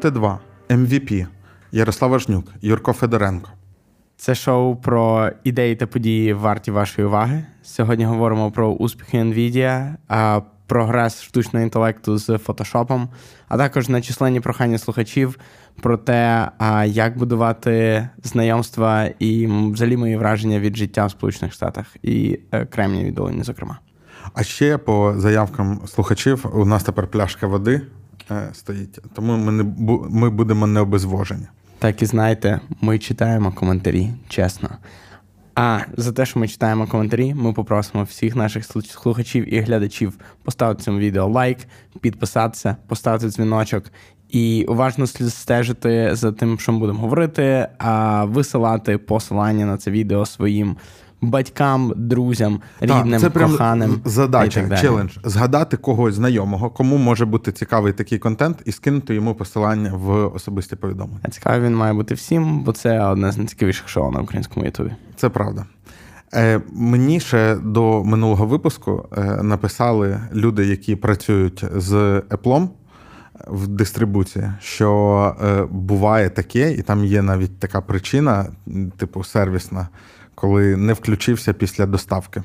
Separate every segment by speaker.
Speaker 1: Проти 2 MVP Ярослава Жнюк, Юрко Федоренко.
Speaker 2: Це шоу про ідеї та події варті вашої уваги. Сьогодні говоримо про успіхи NVIDIA, прогрес штучного інтелекту з фотошопом, а також на численні прохання слухачів про те, як будувати знайомства і взагалі мої враження від життя в Сполучених Штатах і е, Кремнієвій долині, зокрема.
Speaker 1: А ще по заявкам слухачів, у нас тепер пляшка води стоїть, тому ми не ми будемо не обезвожені.
Speaker 2: Так і знаєте, ми читаємо коментарі, чесно. А за те, що ми читаємо коментарі, ми попросимо всіх наших слухачів і глядачів поставити цьому відео лайк, підписатися, поставити дзвіночок і уважно стежити за тим, що ми будемо говорити, а висилати посилання на це відео своїм батькам, друзям, рідним, так, це прям коханим.
Speaker 1: Задача, і так челендж. Згадати когось знайомого, кому може бути цікавий такий контент, і скинути йому посилання в особисті повідомлення.
Speaker 2: Цікавий він має бути всім, бо це одне з найцікавіших шоу на українському ютубі.
Speaker 1: Це правда. Е, Мені ще до минулого випуску е, написали люди, які працюють з Apple в дистрибуції, що е, буває таке, і там є навіть така причина, типу сервісна коли не включився після доставки.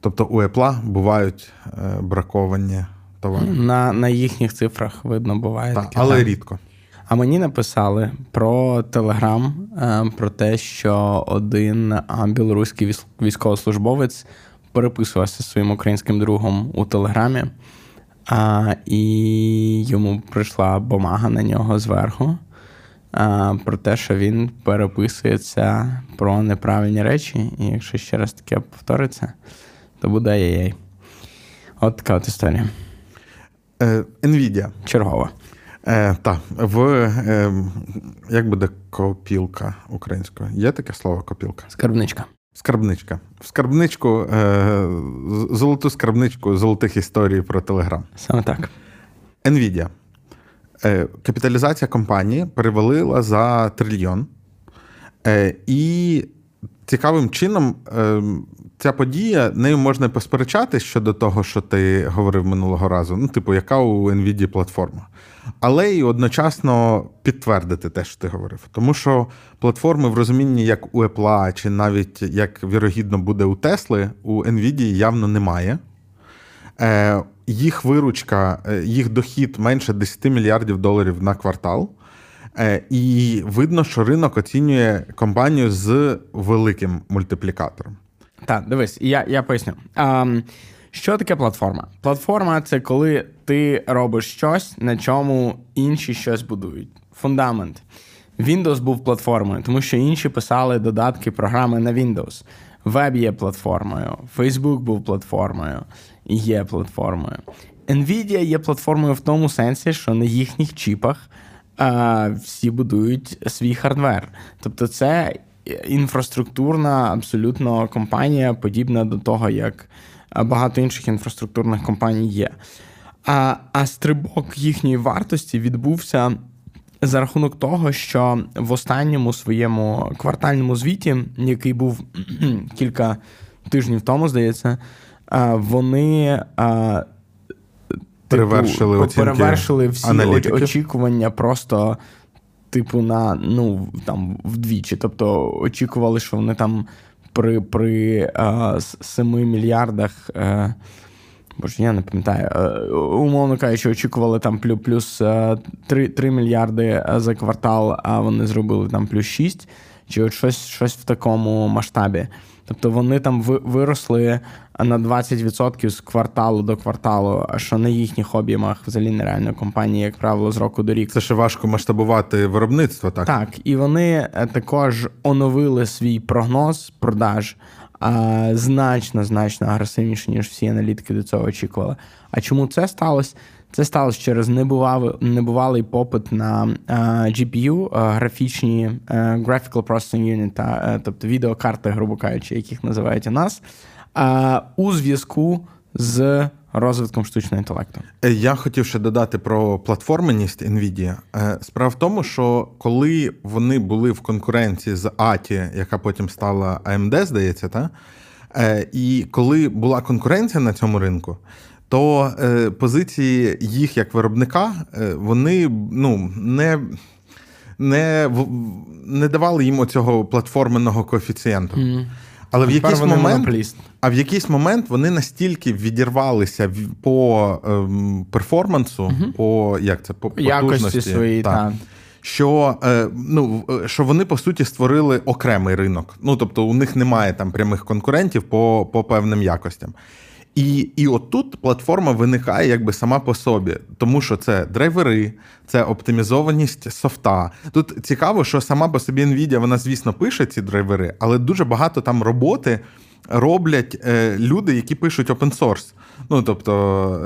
Speaker 1: Тобто у Apple бувають е, браковані товари.
Speaker 2: На на їхніх цифрах видно буває.
Speaker 1: Так, Але так. рідко.
Speaker 2: А мені написали про Телеграм, про те, що один білоруський військовослужбовець переписувався зі своїм українським другом у Телеграмі, а, і йому прийшла бумага на нього зверху про те, що він переписується про неправильні речі, і якщо ще раз таке повториться, то буде ай-яй. От така от історія.
Speaker 1: Е, Nvidia.
Speaker 2: Чергова.
Speaker 1: Е, Так, в е, як буде копілка українською? Є таке слово копілка?
Speaker 2: Скарбничка.
Speaker 1: Скарбничка. В скарбничку, е, золоту скарбничку золотих історій про Телеграм.
Speaker 2: Саме так.
Speaker 1: Nvidia. Е, капіталізація компанії перевалила за трильйон. Е, і цікавим чином е, ця подія нею можна посперечати щодо того, що ти говорив минулого разу. Ну, типу, яка у NVIDIA платформа. Але й одночасно підтвердити те, що ти говорив. Тому що платформи в розумінні, як у Apple, чи навіть як вірогідно буде у Тесли, у NVIDIA явно немає їх виручка, е, їх дохід менше 10 мільярдів доларів на квартал. Е, і видно, що ринок оцінює компанію з великим мультиплікатором.
Speaker 2: Так, дивись, я я поясню. А, Що таке платформа? Платформа це коли ти робиш щось, на чому інші щось будують. Фундамент. Windows був платформою, тому що інші писали додатки, програми на Windows. Веб є платформою, Facebook був платформою є платформою. Nvidia є платформою в тому сенсі, що на їхніх чіпах а, всі будують свій хардвер. Тобто, це інфраструктурна абсолютно компанія, подібна до того, як багато інших інфраструктурних компаній є. А, А стрибок їхньої вартості відбувся. За рахунок того, що в останньому своєму квартальному звіті, який був кілька тижнів тому, здається, вони
Speaker 1: перевершили,
Speaker 2: типу, перевершили всі аналітики. очікування просто. Типу, на ну там вдвічі. Тобто очікували, що вони там при при а, 7 мільярдах. А, е, боже, я не пам'ятаю. Е, умовно кажучи, очікували там плюс плюс 3 3 мільярди за квартал, а вони зробили там плюс 6, чи от щось щось в такому масштабі. Тобто вони там виросли на 20% з кварталу до кварталу, що на їхніх об'ємах взагалі нереально компанії, як правило, з року до рік.
Speaker 1: Це ще важко масштабувати виробництво, так?
Speaker 2: Так, і вони е, також оновили свій прогноз продаж а, значно значно агресивніше, ніж всі аналітики до цього очікували. А чому це сталося? Це сталося через небувалий, попит на uh, GPU, uh, графічні uh, Graphical Processing Unit, тобто відеокарти, грубо кажучи, яких називають у нас, у зв'язку з розвитком штучного інтелекту.
Speaker 1: Е, я хотів ще додати про платформеність NVIDIA. Е, справа в тому, що коли вони були в конкуренції з ATI, яка потім стала AMD, здається, та? Е, і коли була конкуренція на цьому ринку то е, позиції їх як виробника е, вони ну, не не, не давали їм оцього платформенного коефіцієнту. Mm. Але в якийсь момент монополіст. а в якийсь момент вони настільки відірвалися по ем, перформансу, mm по як це по
Speaker 2: якості своїй, так. Та.
Speaker 1: Що е, ну, що вони по суті створили окремий ринок. Ну тобто у них немає там прямих конкурентів по по певним якостям. І і отут платформа виникає якби сама по собі, тому що це драйвери, це оптимізованість софта. Тут цікаво, що сама по собі Nvidia, вона, звісно, пише ці драйвери, але дуже багато там роботи роблять е, люди, які пишуть open source. Ну тобто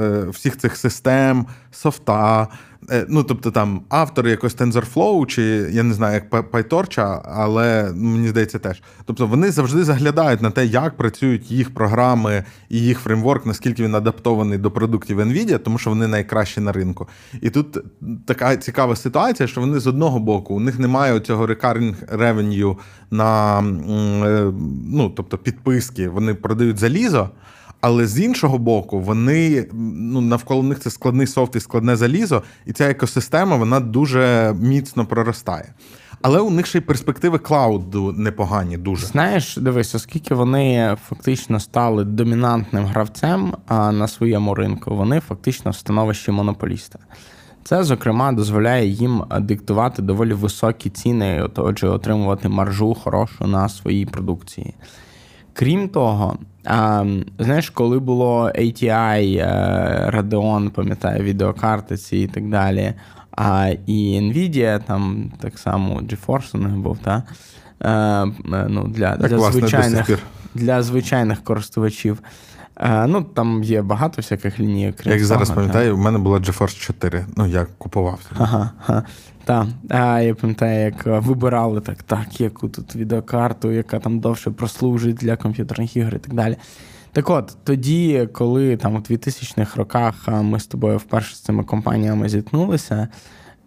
Speaker 1: е, всіх цих систем, софта. Е, ну, тобто там автори якось TensorFlow, чи я не знаю, як PyTorch, але мені здається теж. Тобто вони завжди заглядають на те, як працюють їх програми і їх фреймворк, наскільки він адаптований до продуктів NVIDIA, тому що вони найкращі на ринку. І тут така цікава ситуація, що вони з одного боку у них немає цього recurring revenue на е, ну, тобто підписки, вони продають залізо. Але з іншого боку, вони ну навколо них це складний софт і складне залізо, і ця екосистема вона дуже міцно проростає. Але у них ще й перспективи клауду непогані. Дуже
Speaker 2: знаєш, дивись, оскільки вони фактично стали домінантним гравцем на своєму ринку, вони фактично в становищі монополіста. Це, зокрема, дозволяє їм диктувати доволі високі ціни, отже, отримувати маржу хорошу на своїй продукції. Крім того, а, знаєш, коли було ATI, е, Radeon, пам'ятаю, відеокарти ці і так далі. А і Nvidia, там так само GeForce у них був, та? Е, ну, для, для, звичайних, для звичайних користувачів. Е, ну, Там є багато всяких лінійок.
Speaker 1: Як зараз пам'ятаю, в мене була GeForce 4. Ну, я купував.
Speaker 2: Ага, ага. Так, а я пам'ятаю, як вибирали так, так, яку тут відеокарту, яка там довше прослужить для комп'ютерних ігор і так далі. Так от, тоді, коли там у 2000-х роках ми з тобою вперше з цими компаніями зіткнулися,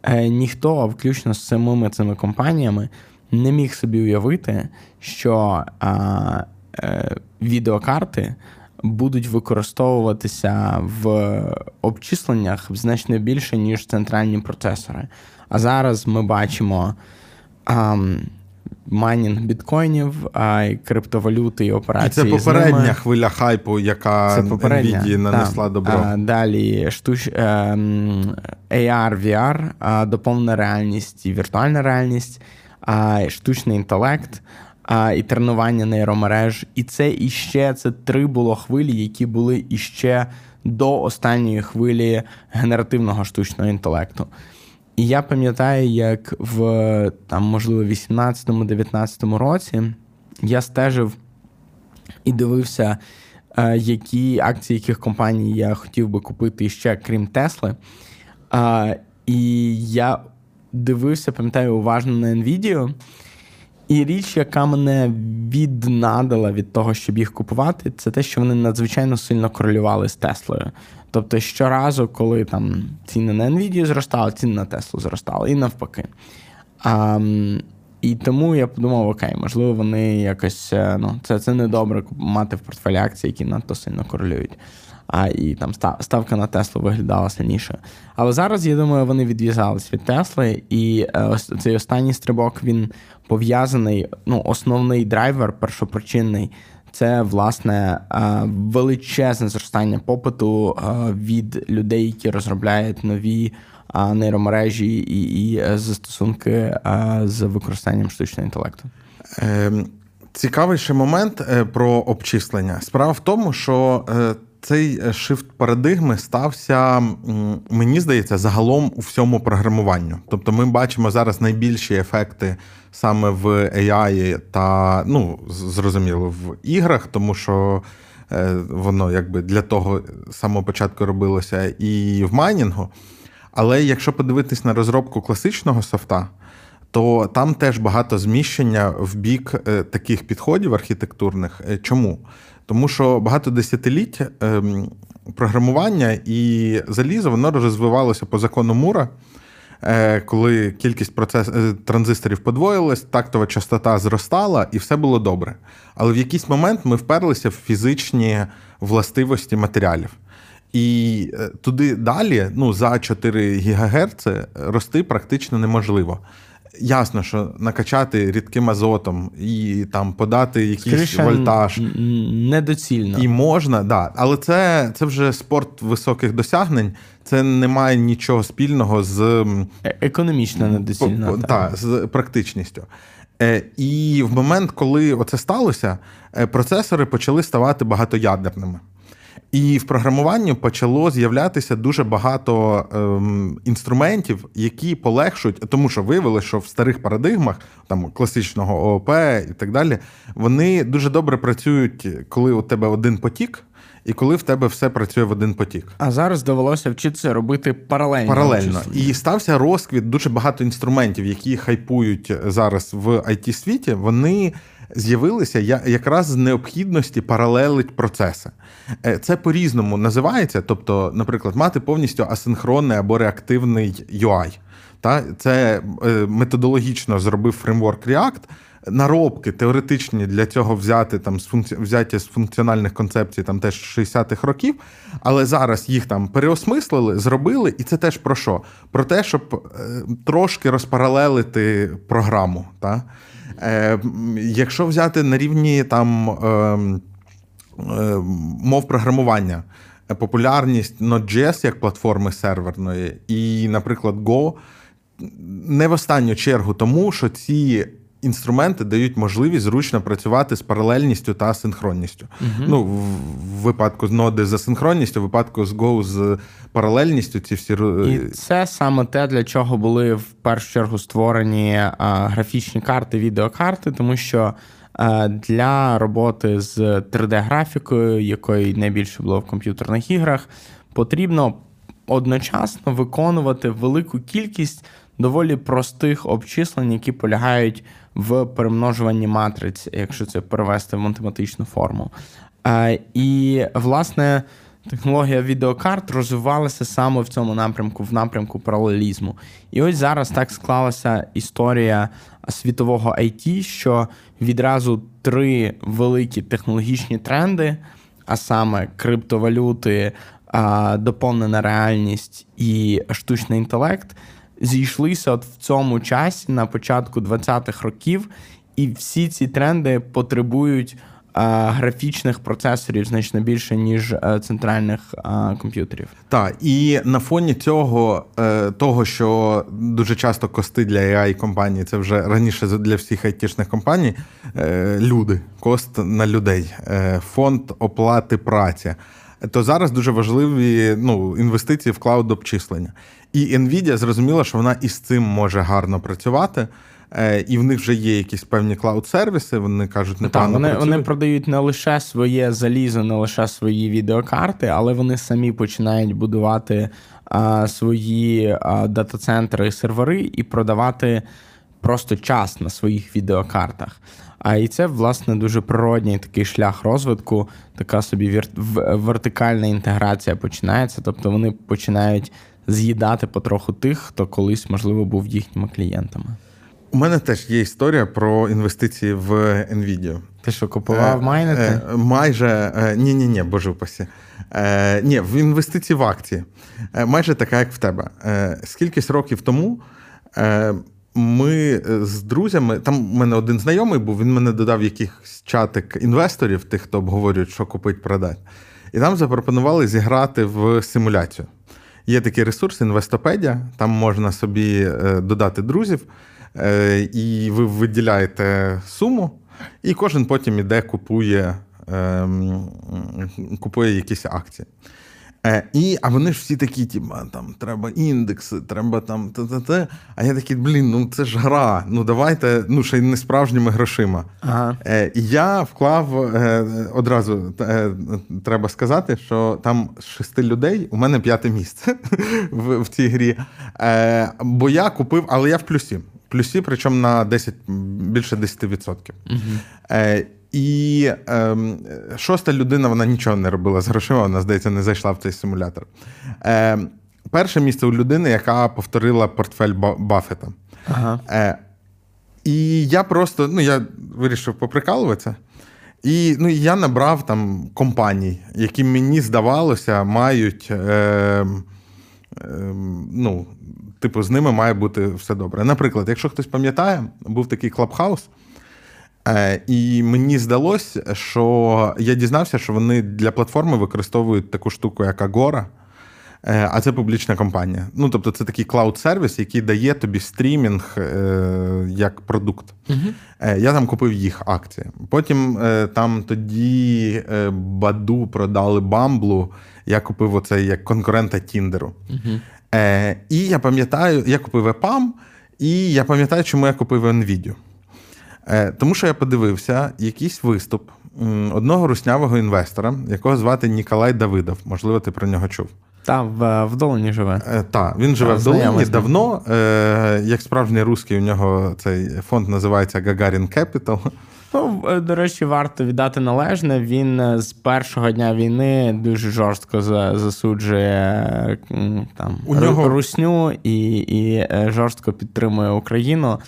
Speaker 2: е, ніхто, включно з самими цими компаніями, не міг собі уявити, що а, е, відеокарти будуть використовуватися в обчисленнях значно більше, ніж центральні процесори. А зараз ми бачимо а, майнінг біткоїнів, а й криптовалюти і операції.
Speaker 1: І це попередня з ними. хвиля хайпу, яка це Nvidia нанесла та, добро.
Speaker 2: А, далі штуч, ем, AR, VR, а, доповнена реальність і віртуальна реальність, а, штучний інтелект. А, і тренування нейромереж. І це іще це три було хвилі, які були іще до останньої хвилі генеративного штучного інтелекту. І я пам'ятаю, як в там, можливо, 18-19 році я стежив і дивився, е, які акції яких компаній я хотів би купити ще, крім Тесли. І я дивився, пам'ятаю, уважно на NVIDIA. І річ, яка мене віднадала від того, щоб їх купувати, це те, що вони надзвичайно сильно корелювали з Теслою. Тобто, щоразу, коли там ціни на Nvidia зростали, ціни на Теслу зростали, і навпаки. А, І тому я подумав, окей, можливо, вони якось е, ну, це це добре мати в портфелі акції, які надто сильно корелюють. А і там ставка на Теслу виглядала сильніше. Але зараз, я думаю, вони відв'язались від Тесли, і е, ось цей останній стрибок він пов'язаний. Ну, основний драйвер, першопричинний це власне е, величезне зростання попиту е, від людей, які розробляють нові нейромережі і і застосунки з використанням штучного інтелекту.
Speaker 1: Ем, цікавий ще момент про обчислення. Справа в тому, що цей шифт парадигми стався, мені здається, загалом у всьому програмуванню. Тобто, ми бачимо зараз найбільші ефекти саме в AI та, ну, зрозуміло, в іграх, тому що е, воно якби для того самого початку робилося і в майнінгу. Але якщо подивитись на розробку класичного софта, то там теж багато зміщення в бік е, таких підходів архітектурних. Е, чому? Тому що багато десятиліть ем, програмування і залізо воно розвивалося по закону Мура. Е, коли кількість процес... Е, транзисторів подвоїлась, тактова частота зростала, і все було добре. Але в якийсь момент ми вперлися в фізичні властивості матеріалів. І е, туди далі, ну, за 4 ГГц рости практично неможливо. Ясно, що накачати рідким азотом і там подати якийсь
Speaker 2: Скоріше,
Speaker 1: вольтаж.
Speaker 2: Недоцільно.
Speaker 1: І можна, да. Але це це вже спорт високих досягнень, це не має нічого спільного з
Speaker 2: Е- економічно недоцільно.
Speaker 1: та, з практичністю. Е, І в момент, коли оце сталося, е, процесори почали ставати багатоядерними. І в програмуванні почало з'являтися дуже багато ем, інструментів, які полегшують, тому що виявили, що в старих парадигмах, там класичного ООП і так далі, вони дуже добре працюють, коли у тебе один потік, і коли в тебе все працює в один потік.
Speaker 2: А зараз довелося вчитися робити паралельно.
Speaker 1: Паралельно. І стався розквіт дуже багато інструментів, які хайпують зараз в it світі Вони з'явилися якраз з необхідності паралелить процеси. Е, це по-різному називається. Тобто, наприклад, мати повністю асинхронний або реактивний UI. Та Це е, методологічно зробив фреймворк React. Наробки теоретичні для цього взяти там з функці... взяті з функціональних концепцій там теж 60-х років, але зараз їх там переосмислили, зробили, і це теж про що? Про те, щоб е, трошки розпаралелити програму. Та? Е, Якщо взяти на рівні там е, е, мов програмування, популярність Node.js як платформи серверної, і, наприклад, Go не в останню чергу тому, що ці інструменти дають можливість зручно працювати з паралельністю та синхронністю. Угу. Ну, в випадку з ноди з асинхронністю, в випадку з Go з паралельністю. Ці всі
Speaker 2: І це саме те, для чого були в першу чергу створені а, графічні карти, відеокарти, тому що. Для роботи з 3D-графікою, якої найбільше було в комп'ютерних іграх, потрібно одночасно виконувати велику кількість доволі простих обчислень, які полягають в перемножуванні матриць, якщо це перевести в математичну форму. І, власне, технологія відеокарт розвивалася саме в цьому напрямку, в напрямку паралелізму. І ось зараз так склалася історія світового IT, що відразу три великі технологічні тренди, а саме криптовалюти, доповнена реальність і штучний інтелект зійшлися от в цьому часі на початку 20-х років, і всі ці тренди потребують графічних процесорів значно більше, ніж е, центральних а, комп'ютерів.
Speaker 1: Так, і на фоні цього, е, того, що дуже часто кости для ai компаній, це вже раніше для всіх айтішних компаній, е, люди, кост на людей, фонд оплати праці. То зараз дуже важливі ну, інвестиції в клауд обчислення. І Nvidia зрозуміла, що вона із цим може гарно працювати. Е, і в них вже є якісь певні клауд-сервіси. Вони кажуть, не
Speaker 2: так, вони вони продають не лише своє залізо, не лише свої відеокарти, але вони самі починають будувати а, свої а, дата-центри і сервери і продавати просто час на своїх відеокартах. А і це, власне, дуже природній такий шлях розвитку, така собі вертикальна інтеграція починається. Тобто вони починають з'їдати потроху тих, хто колись, можливо, був їхніми клієнтами.
Speaker 1: У мене теж є історія про інвестиції в NVIDIA.
Speaker 2: Ти що купував е, майнити? Е,
Speaker 1: майже ні, ні, ні, боже впасі. Е, Ні, в інвестиції в акції. Майже така, як в тебе. Скількись років тому ми з друзями, там у мене один знайомий був, він мене додав якихось чатик інвесторів, тих, хто обговорюють, що купить, продати. І нам запропонували зіграти в симуляцію. Є такий ресурс Інвестопедія, там можна собі е, додати друзів, е, і ви виділяєте суму, і кожен потім іде, купує, ем, купує якісь акції. Е, і, А вони ж всі такі, типу, там треба індекси, треба там те-те-те. А я такий, блін, ну це ж гра. Ну давайте, ну ще й не справжніми грошима. Ага. Е, І я вклав е, одразу треба сказати, що там з шести людей у мене п'яте місце в, в цій грі. Бо я купив, але я в плюсі. Плюсі, причому на 10, більше 10%. Угу. Е, і ем, шоста людина вона нічого не робила з грошима, вона, здається, не зайшла в цей симулятор. Е, Перше місце у людини, яка повторила портфель Баффета. Ага. Е, І я просто ну, я вирішив поприкалуватися. І ну, я набрав там компаній, які мені здавалося, мають. Е, е, ну, Типу, з ними має бути все добре. Наприклад, якщо хтось пам'ятає, був такий клабхаус, і мені здалося, що я дізнався, що вони для платформи використовують таку штуку, як Agora. Е, а це публічна компанія. Ну, тобто, це такий клауд-сервіс, який дає тобі стрімінг е, як продукт. Uh-huh. Я там купив їх акції. Потім там тоді Баду продали Бамблу. Я купив оцей як конкурента Тіндеру. Uh-huh. І я пам'ятаю, я купив EPAM, і я пам'ятаю, чому я купив NVIDIA. Тому що я подивився якийсь виступ одного руснявого інвестора, якого звати Ніколай Давидов. Можливо, ти про нього чув.
Speaker 2: Та в, в Долині живе.
Speaker 1: Е, так, він живе в Долині давно. Е, Як справжній русський, у нього цей фонд називається Гагарін Capital.
Speaker 2: Ну, е, до речі, варто віддати належне. Він е, з першого дня війни дуже жорстко засуджує там у нього... русню і, і жорстко підтримує Україну.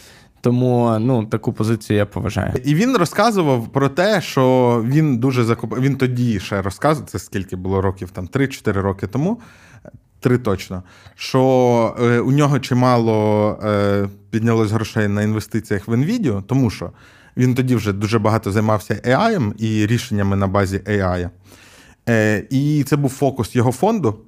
Speaker 2: Тому ну таку позицію я поважаю.
Speaker 1: І він розказував про те, що він дуже закуп... Він тоді ще розказував, це скільки було років, там 3-4 роки тому. Три точно, що е, у нього чимало е, піднялось грошей на інвестиціях в NVIDIA, тому що він тоді вже дуже багато займався AI і рішеннями на базі AI. Е, І це був фокус його фонду.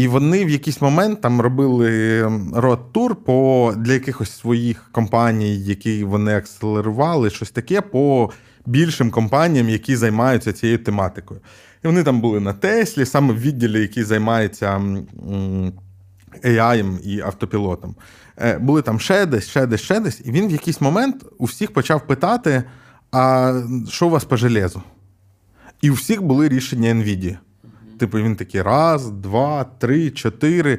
Speaker 1: І вони в якийсь момент там робили род-тур по для якихось своїх компаній, які вони акселерували, щось таке по більшим компаніям, які займаються цією тематикою. І вони там були на Теслі, саме в відділі, який займається AI і автопілотом. Е, були там ще десь, ще десь, ще десь. І він в якийсь момент у всіх почав питати: а що у вас по железу? І у всіх були рішення NVIDIA. Типу, він такий раз, два, три, чотири.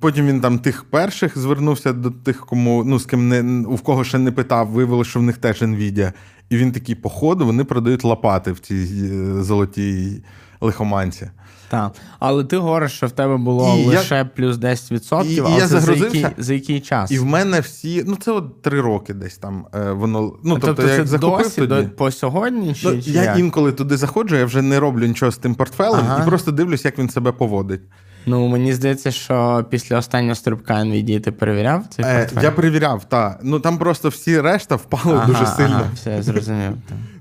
Speaker 1: Потім він там тих перших звернувся до тих, кому ну з ким не у кого ще не питав, виявилося, що в них теж Nvidia. І він такий, походу, вони продають лопати в цій е, золотій лихоманці.
Speaker 2: Так. Але ти говориш, що в тебе було і лише я... плюс 10%, і, але і я це за який, за який час?
Speaker 1: І в мене всі, ну це от три роки десь там. Е, воно, ну, Тобто, тобто
Speaker 2: я
Speaker 1: як
Speaker 2: захопив досі, тоді, до, по сьогодні? Чи,
Speaker 1: ну,
Speaker 2: чи
Speaker 1: Я як? інколи туди заходжу, я вже не роблю нічого з тим портфелем ага. і просто дивлюсь, як він себе поводить.
Speaker 2: Ну, мені здається, що після останнього стрибка NVIDIA ти перевіряв цей е, портфель?
Speaker 1: Я перевіряв, так. Ну там просто всі решта впали ага, дуже сильно. Ага,
Speaker 2: все, я зрозумів.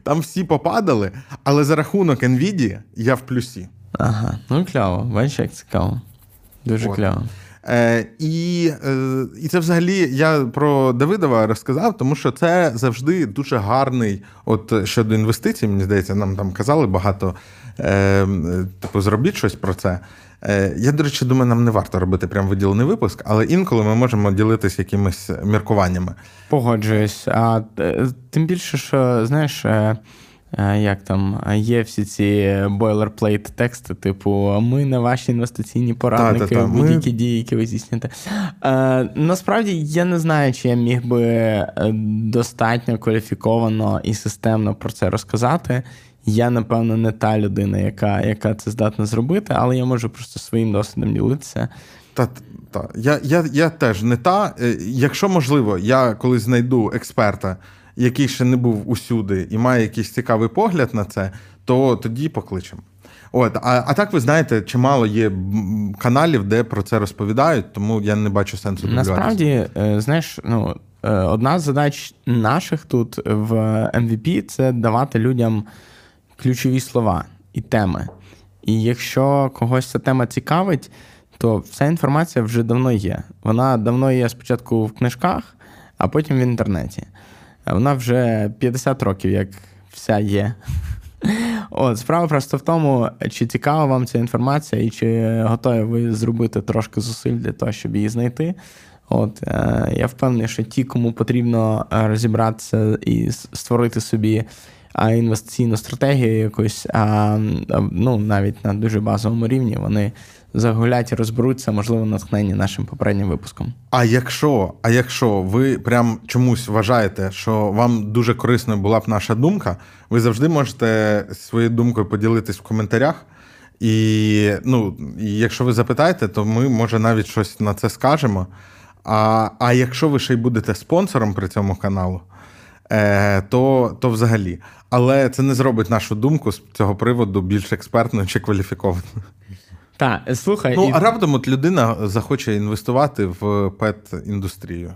Speaker 1: Там всі попадали, але за рахунок NVIDIA я в плюсі.
Speaker 2: Ага, ну кльово, бачиш, як цікаво. Дуже От. кльово.
Speaker 1: Е, І е, і це взагалі я про Давидова розказав, тому що це завжди дуже гарний. От щодо інвестицій, мені здається, нам там казали багато, е, типу, зробіть щось про це. Е, Я, до речі, думаю, нам не варто робити прям виділений випуск, але інколи ми можемо ділитися якимись міркуваннями.
Speaker 2: Погоджуюсь. А е, тим більше, що знаєш. Е, як там є всі ці boilerplate тексти, типу, ми не ваші інвестиційні порадники, та, та, та. будь-які ми... дії, які ви здійсните. Е, Насправді я не знаю, чи я міг би достатньо кваліфіковано і системно про це розказати. Я, напевно, не та людина, яка яка це здатна зробити, але я можу просто своїм досвідом ділитися.
Speaker 1: Та, та. Я, я, Я теж не та. Е, якщо можливо, я колись знайду експерта який ще не був усюди і має якийсь цікавий погляд на це, то тоді покличемо. От, а а так ви знаєте, чимало є каналів, де про це розповідають, тому я не бачу сенсу.
Speaker 2: Насправді, е, знаєш, ну е, одна з задач наших тут в MVP це давати людям ключові слова і теми. І якщо когось ця тема цікавить, то вся інформація вже давно є. Вона давно є спочатку в книжках, а потім в інтернеті вона вже 50 років, як вся є. От, Справа просто в тому, чи цікава вам ця інформація, і чи готові ви зробити трошки зусиль для того, щоб її знайти. От, е, Я впевнений, що ті, кому потрібно е, розібратися і створити собі а інвестиційну стратегію якусь, а, ну, навіть на дуже базовому рівні, вони загулять і розберуться, можливо, натхнені нашим попереднім випуском.
Speaker 1: А якщо а якщо ви прям чомусь вважаєте, що вам дуже корисною була б наша думка, ви завжди можете своєю думкою поділитись в коментарях. І ну, якщо ви запитаєте, то ми, може, навіть щось на це скажемо. А а якщо ви ще й будете спонсором при цьому каналу, то, то взагалі. Але це не зробить нашу думку з цього приводу більш експертною чи кваліфікованою.
Speaker 2: Так, слухай.
Speaker 1: Ну,
Speaker 2: і...
Speaker 1: а раптом от людина захоче інвестувати в пет-індустрію.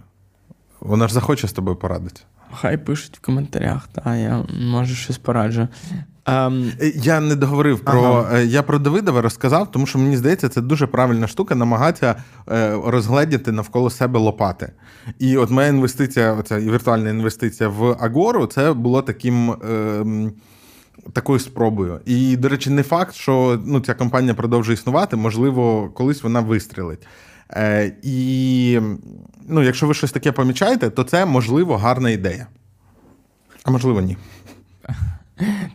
Speaker 1: Вона ж захоче з тобою порадити.
Speaker 2: Хай пишуть в коментарях, та я може щось пораджу. Um...
Speaker 1: Я не договорив про ага. Е, я про Давидова розказав, тому що мені здається, це дуже правильна штука намагатися е, розгледіти навколо себе лопати. І от моя інвестиція, оця віртуальна інвестиція в Агору, це було таким. Е, Такою спробою. І, до речі, не факт, що ну, ця компанія продовжує існувати, можливо, колись вона вистрілить. Е, І ну, якщо ви щось таке помічаєте, то це можливо гарна ідея. А можливо, ні.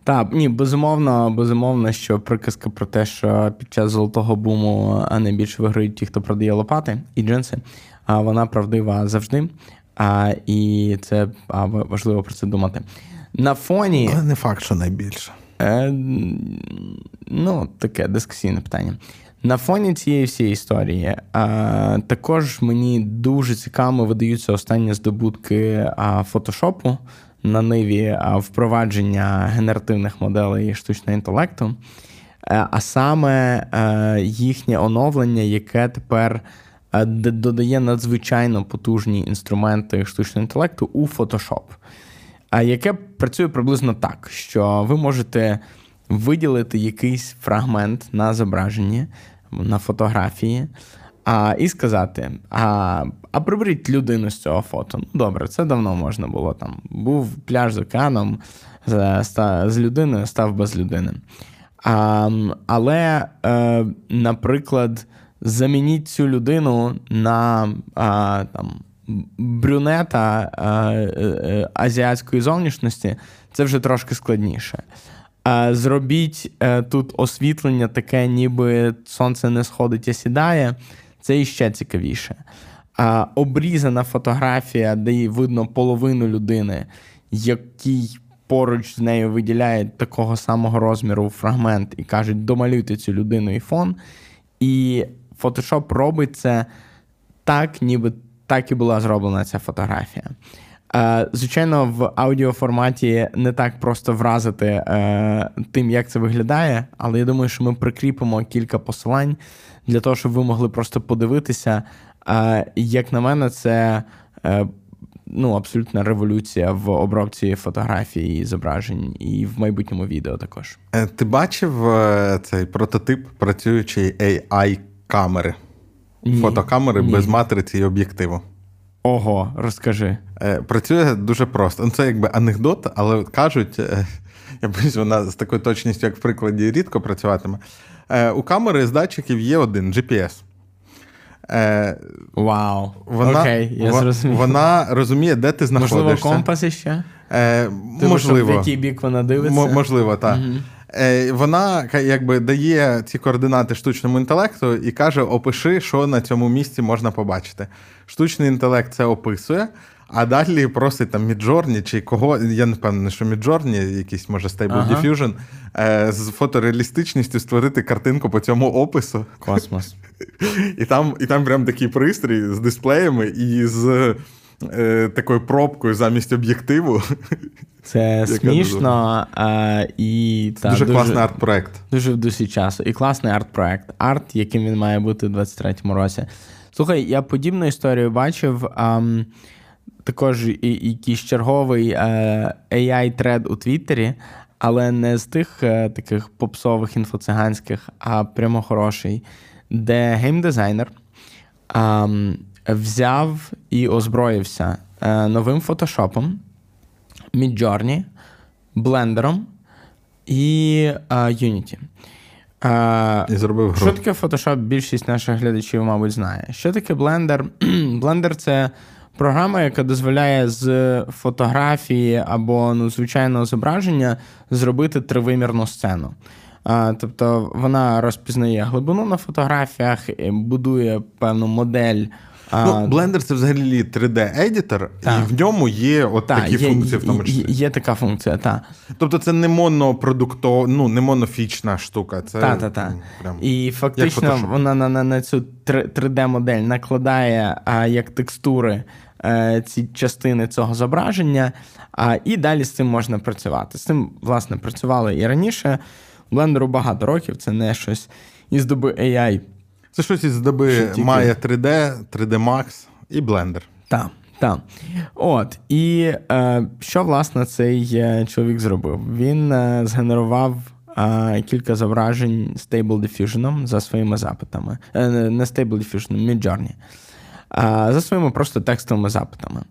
Speaker 2: Так, ні, безумовно, безумовно, що приказка про те, що під час золотого буму найбільше виграють ті, хто продає лопати і джинси, вона правдива завжди. А, І це важливо про це думати. На фоні.
Speaker 1: Але не факт, що найбільше.
Speaker 2: Е, Ну, таке дискусійне питання. На фоні цієї всієї історії а, також мені дуже цікаво видаються останні здобутки а, фотошопу на ниві впровадження генеративних моделей штучного інтелекту, е, а саме е, їхнє оновлення, яке тепер е, додає надзвичайно потужні інструменти штучного інтелекту у Photoshop, яке працює приблизно так, що ви можете виділити якийсь фрагмент на зображенні на фотографії а, і сказати: а а приберіть людину з цього фото. Ну, добре, це давно можна було там. Був пляж з океаном, з, людиною став без людини. А, Але, е, наприклад, замініть цю людину на а, там, брюнета а, е, е, азіатської зовнішності, це вже трошки складніше. Зробіть е, тут освітлення таке, ніби сонце не сходить, а сідає. Це іще цікавіше. А, Обрізана фотографія, де видно половину людини, який поруч з нею виділяє такого самого розміру фрагмент і кажуть, домалюйте цю людину і фон. І Photoshop робить це так, ніби так і була зроблена ця фотографія. Звичайно, в аудіоформаті не так просто вразити е, тим, як це виглядає, але я думаю, що ми прикріпимо кілька посилань для того, щоб ви могли просто подивитися. Як на мене, це е, ну, абсолютна революція в обробці фотографій і зображень, і в майбутньому відео також.
Speaker 1: Е, ти бачив цей прототип працюючої AI-камери? Фотокамери Ні. без матриці і об'єктиву.
Speaker 2: Ого, розкажи.
Speaker 1: Е, працює дуже просто. Ну, Це якби анекдот, але кажуть, е, я боюсь, вона з такою точністю, як в прикладі, рідко працюватиме. Е, у камери з датчиків є один GPS.
Speaker 2: Вау. Вона, Окей, я зрозумів.
Speaker 1: Вона розуміє, де ти знаходишся.
Speaker 2: Можливо, компас іще?
Speaker 1: Е, Можливо.
Speaker 2: В який бік вона дивиться?
Speaker 1: Можливо, так. Угу. Вона якби дає ці координати штучному інтелекту і каже: опиши, що на цьому місці можна побачити. Штучний інтелект це описує, а далі просить там Midjourney чи кого. Я не впевнений, що Midjourney, якийсь може Stable ага. Diffusion, е, з фотореалістичністю створити картинку по цьому опису.
Speaker 2: Космос.
Speaker 1: І там і там прям такий пристрій з дисплеями і з е, такою пробкою замість об'єктиву.
Speaker 2: Це смішно а, і
Speaker 1: та, дуже, дуже класний арт-проект.
Speaker 2: Дуже в дусі часу. І класний арт-проект. Арт, яким він має бути у 23-му році. Слухай, я подібну історію бачив. А, також якийсь черговий е, AI-thread у Твіттері, але не з тих е, таких попсових інфоциганських, а прямо хороший, де геймдизайнер взяв і озброївся е, новим фотошопом, Midjourney, блендером і Unity.
Speaker 1: І зробив
Speaker 2: Що таке Photoshop? Більшість наших глядачів, мабуть, знає. Що таке блендер? Блендер це програма, яка дозволяє з фотографії або ну, звичайного зображення зробити тривимірну сцену. А, Тобто вона розпізнає глибину на фотографіях, будує певну модель.
Speaker 1: Ну, Blender це взагалі 3D-едітор, і в ньому є от та, такі є, функції в тому числі.
Speaker 2: Є, є така функція, так.
Speaker 1: Тобто це не монопродукто, ну, не монофічна штука. Це
Speaker 2: та, та, та. Прям, І фактично вона на на, на цю 3D-модель накладає а, як текстури е, ці частини цього зображення, а, і далі з цим можна працювати. З цим, власне, працювали і раніше. Блендеру багато років, це не щось із доби AI.
Speaker 1: Це щось із доби
Speaker 2: тільки-
Speaker 1: Maya 3D, 3D Max і Blender.
Speaker 2: Так, так. От. І е, що, власне, цей е, чоловік зробив? Він е, згенерував е, кілька зображень Stable Diffusion за своїми запитами. Е, не Stable Diffusion, Midjourney. За своїми просто текстовими запитами.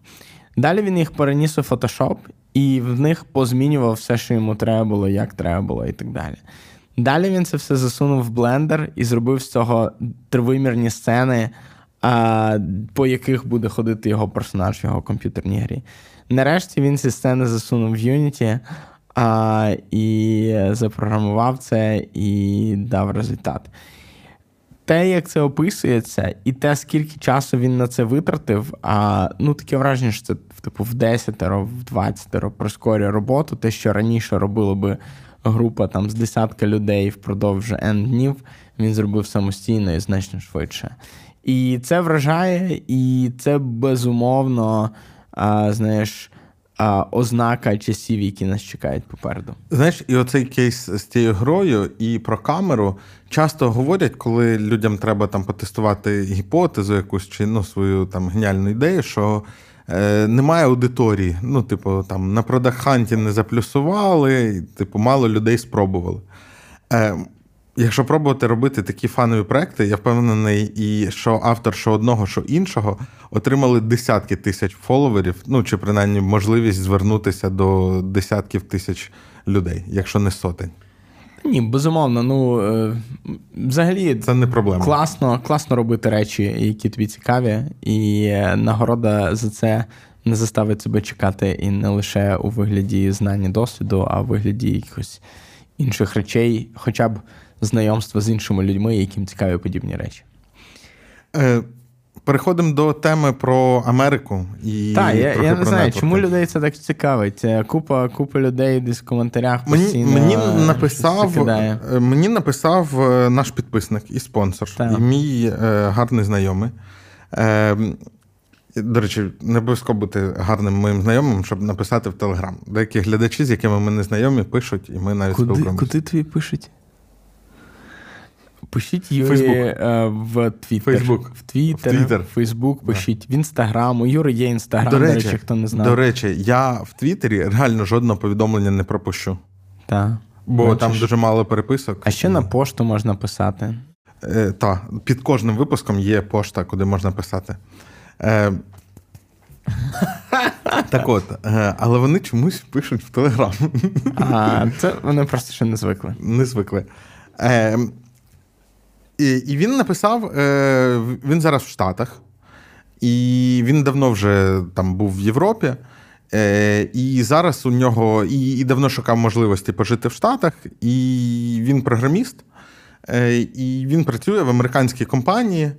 Speaker 2: Далі він їх переніс у Photoshop і в них позмінював все, що йому треба було, як треба було, і так далі. Далі він це все засунув в блендер і зробив з цього тривимірні сцени, по яких буде ходити його персонаж в його комп'ютерній грі. Нарешті він ці сцени засунув в Unity а, і запрограмував це і дав результат. Те, як це описується, і те, скільки часу він на це витратив, а ну таке враження, що це типу в 10 в 20 прискорює роботу. Те, що раніше робила би група там з десятка людей впродовж N днів, він зробив самостійно і значно швидше. І це вражає, і це безумовно, а, знаєш, а, ознака часів, які нас чекають попереду.
Speaker 1: Знаєш, і оцей кейс з цією грою і про камеру часто говорять, коли людям треба там потестувати гіпотезу, якусь чи ну, свою там геніальну ідею, що е, немає аудиторії. Ну, типу, там на продакханті не заплюсували, типу, мало людей спробували. Е, Якщо пробувати робити такі фанові проекти, я впевнений, і що автор що одного, що іншого отримали десятки тисяч фоловерів, ну чи принаймні можливість звернутися до десятків тисяч людей, якщо не сотень.
Speaker 2: Ні, безумовно, ну е, взагалі
Speaker 1: Це не проблема.
Speaker 2: класно, класно робити речі, які тобі цікаві, і е, нагорода за це не заставить себе чекати і не лише у вигляді знання досвіду, а у вигляді якихось інших речей, хоча б знайомства з іншими людьми, яким цікаві подібні речі.
Speaker 1: Е, Переходимо до теми про Америку і
Speaker 2: Так, я, я не знаю, чому людей це так цікавить. Е, Купа, купа людей десь в коментарях
Speaker 1: Мені,
Speaker 2: постійно
Speaker 1: мені
Speaker 2: е,
Speaker 1: написав,
Speaker 2: закидає.
Speaker 1: е, мені написав наш підписник і спонсор,
Speaker 2: Так.
Speaker 1: і мій е, гарний знайомий. Е, до речі, не обов'язково бути гарним моїм знайомим, щоб написати в Телеграм. Деякі глядачі, з якими ми не знайомі, пишуть, і ми навіть
Speaker 2: Куди,
Speaker 1: спілкуємося.
Speaker 2: куди тобі пишуть? Пишіть Юрі е, в Твіттер.
Speaker 1: Фейсбук.
Speaker 2: В Твіттер,
Speaker 1: В Твіттер.
Speaker 2: в Фейсбук пишіть, в Інстаграм. У Юри є Інстаграм,
Speaker 1: До
Speaker 2: до
Speaker 1: речі,
Speaker 2: речі, хто не знає.
Speaker 1: До речі, я в Твіттері реально жодного повідомлення не пропущу,
Speaker 2: Та.
Speaker 1: бо
Speaker 2: Бачиш.
Speaker 1: там дуже мало переписок.
Speaker 2: А ще на пошту можна писати.
Speaker 1: Е, та, під кожним випуском є пошта, куди можна писати. Е, так от, е, але вони чомусь пишуть в Телеграм.
Speaker 2: А це вони просто ще не звикли.
Speaker 1: Не звикли. Е, і, він написав: е, він зараз в Штатах, і він давно вже там був в Європі. Е, і зараз у нього і, і давно шукав можливості пожити в Штатах, і він програміст, е, і він працює в американській компанії.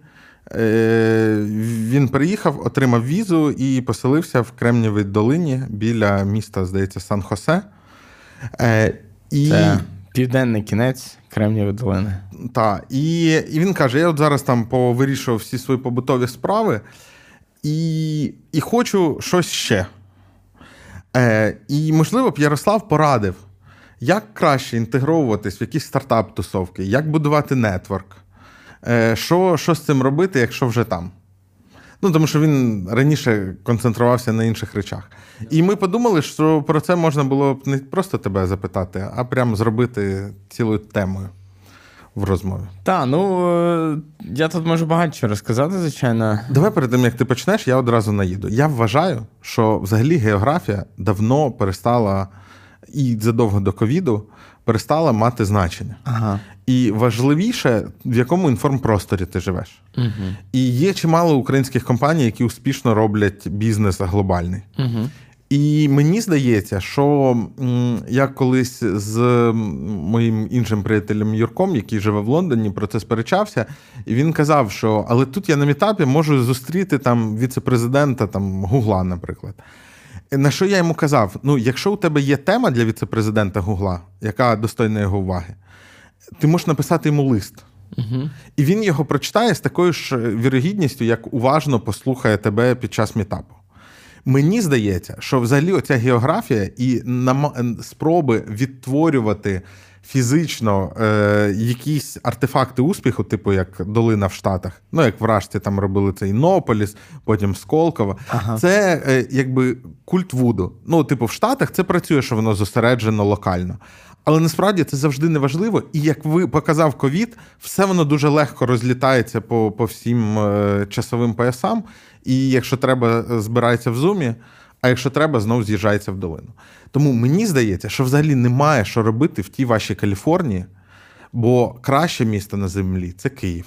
Speaker 1: Він приїхав, отримав візу і поселився в Кремнівій долині біля міста, здається, Сан-Хосе. І...
Speaker 2: Це південний кінець Кремнівої долини.
Speaker 1: Так, і, і він каже: я от зараз там повирішував всі свої побутові справи і, і хочу щось ще. Е, і, можливо, б Ярослав порадив, як краще інтегровуватись в якісь стартап-тусовки, як будувати нетворк, е, що, що з цим робити, якщо вже там. Ну, тому що він раніше концентрувався на інших речах. І ми подумали, що про це можна було б не просто тебе запитати, а прямо зробити цілою темою в розмові.
Speaker 2: Та, ну е, я тут можу багато чого розказати, звичайно.
Speaker 1: Давай перед тим, як ти почнеш, я одразу наїду. Я вважаю, що взагалі географія давно перестала і задовго до ковіду перестала мати значення.
Speaker 2: Ага.
Speaker 1: І важливіше, в якому інформпросторі ти живеш.
Speaker 2: Угу.
Speaker 1: І є чимало українських компаній, які успішно роблять бізнес глобальний.
Speaker 2: Угу.
Speaker 1: І мені здається, що я колись з моїм іншим приятелем Юрком, який живе в Лондоні, про це сперечався, і він казав, що але тут я на мітапі можу зустріти там віце-президента там Гугла, наприклад. На що я йому казав: ну, якщо у тебе є тема для віце-президента Гугла, яка достойна його уваги, ти можеш написати йому лист.
Speaker 2: Угу.
Speaker 1: І він його прочитає з такою ж вірогідністю, як уважно послухає тебе під час мітапу. Мені здається, що взагалі оця географія і нам спроби відтворювати фізично е, якісь артефакти успіху, типу як долина в Штатах, ну як вражці там робили це Іннополіс, потім Сколково. Ага. Це е, якби культ Вуду. Ну, типу, в Штатах це працює, що воно зосереджено локально. Але насправді це завжди не важливо. І як ви показав ковід, все воно дуже легко розлітається по по всім е, часовим поясам. І якщо треба, збирається в зумі, а якщо треба, знову з'їжджається в долину. Тому мені здається, що взагалі немає що робити в тій вашій Каліфорнії, бо краще місто на землі це Київ.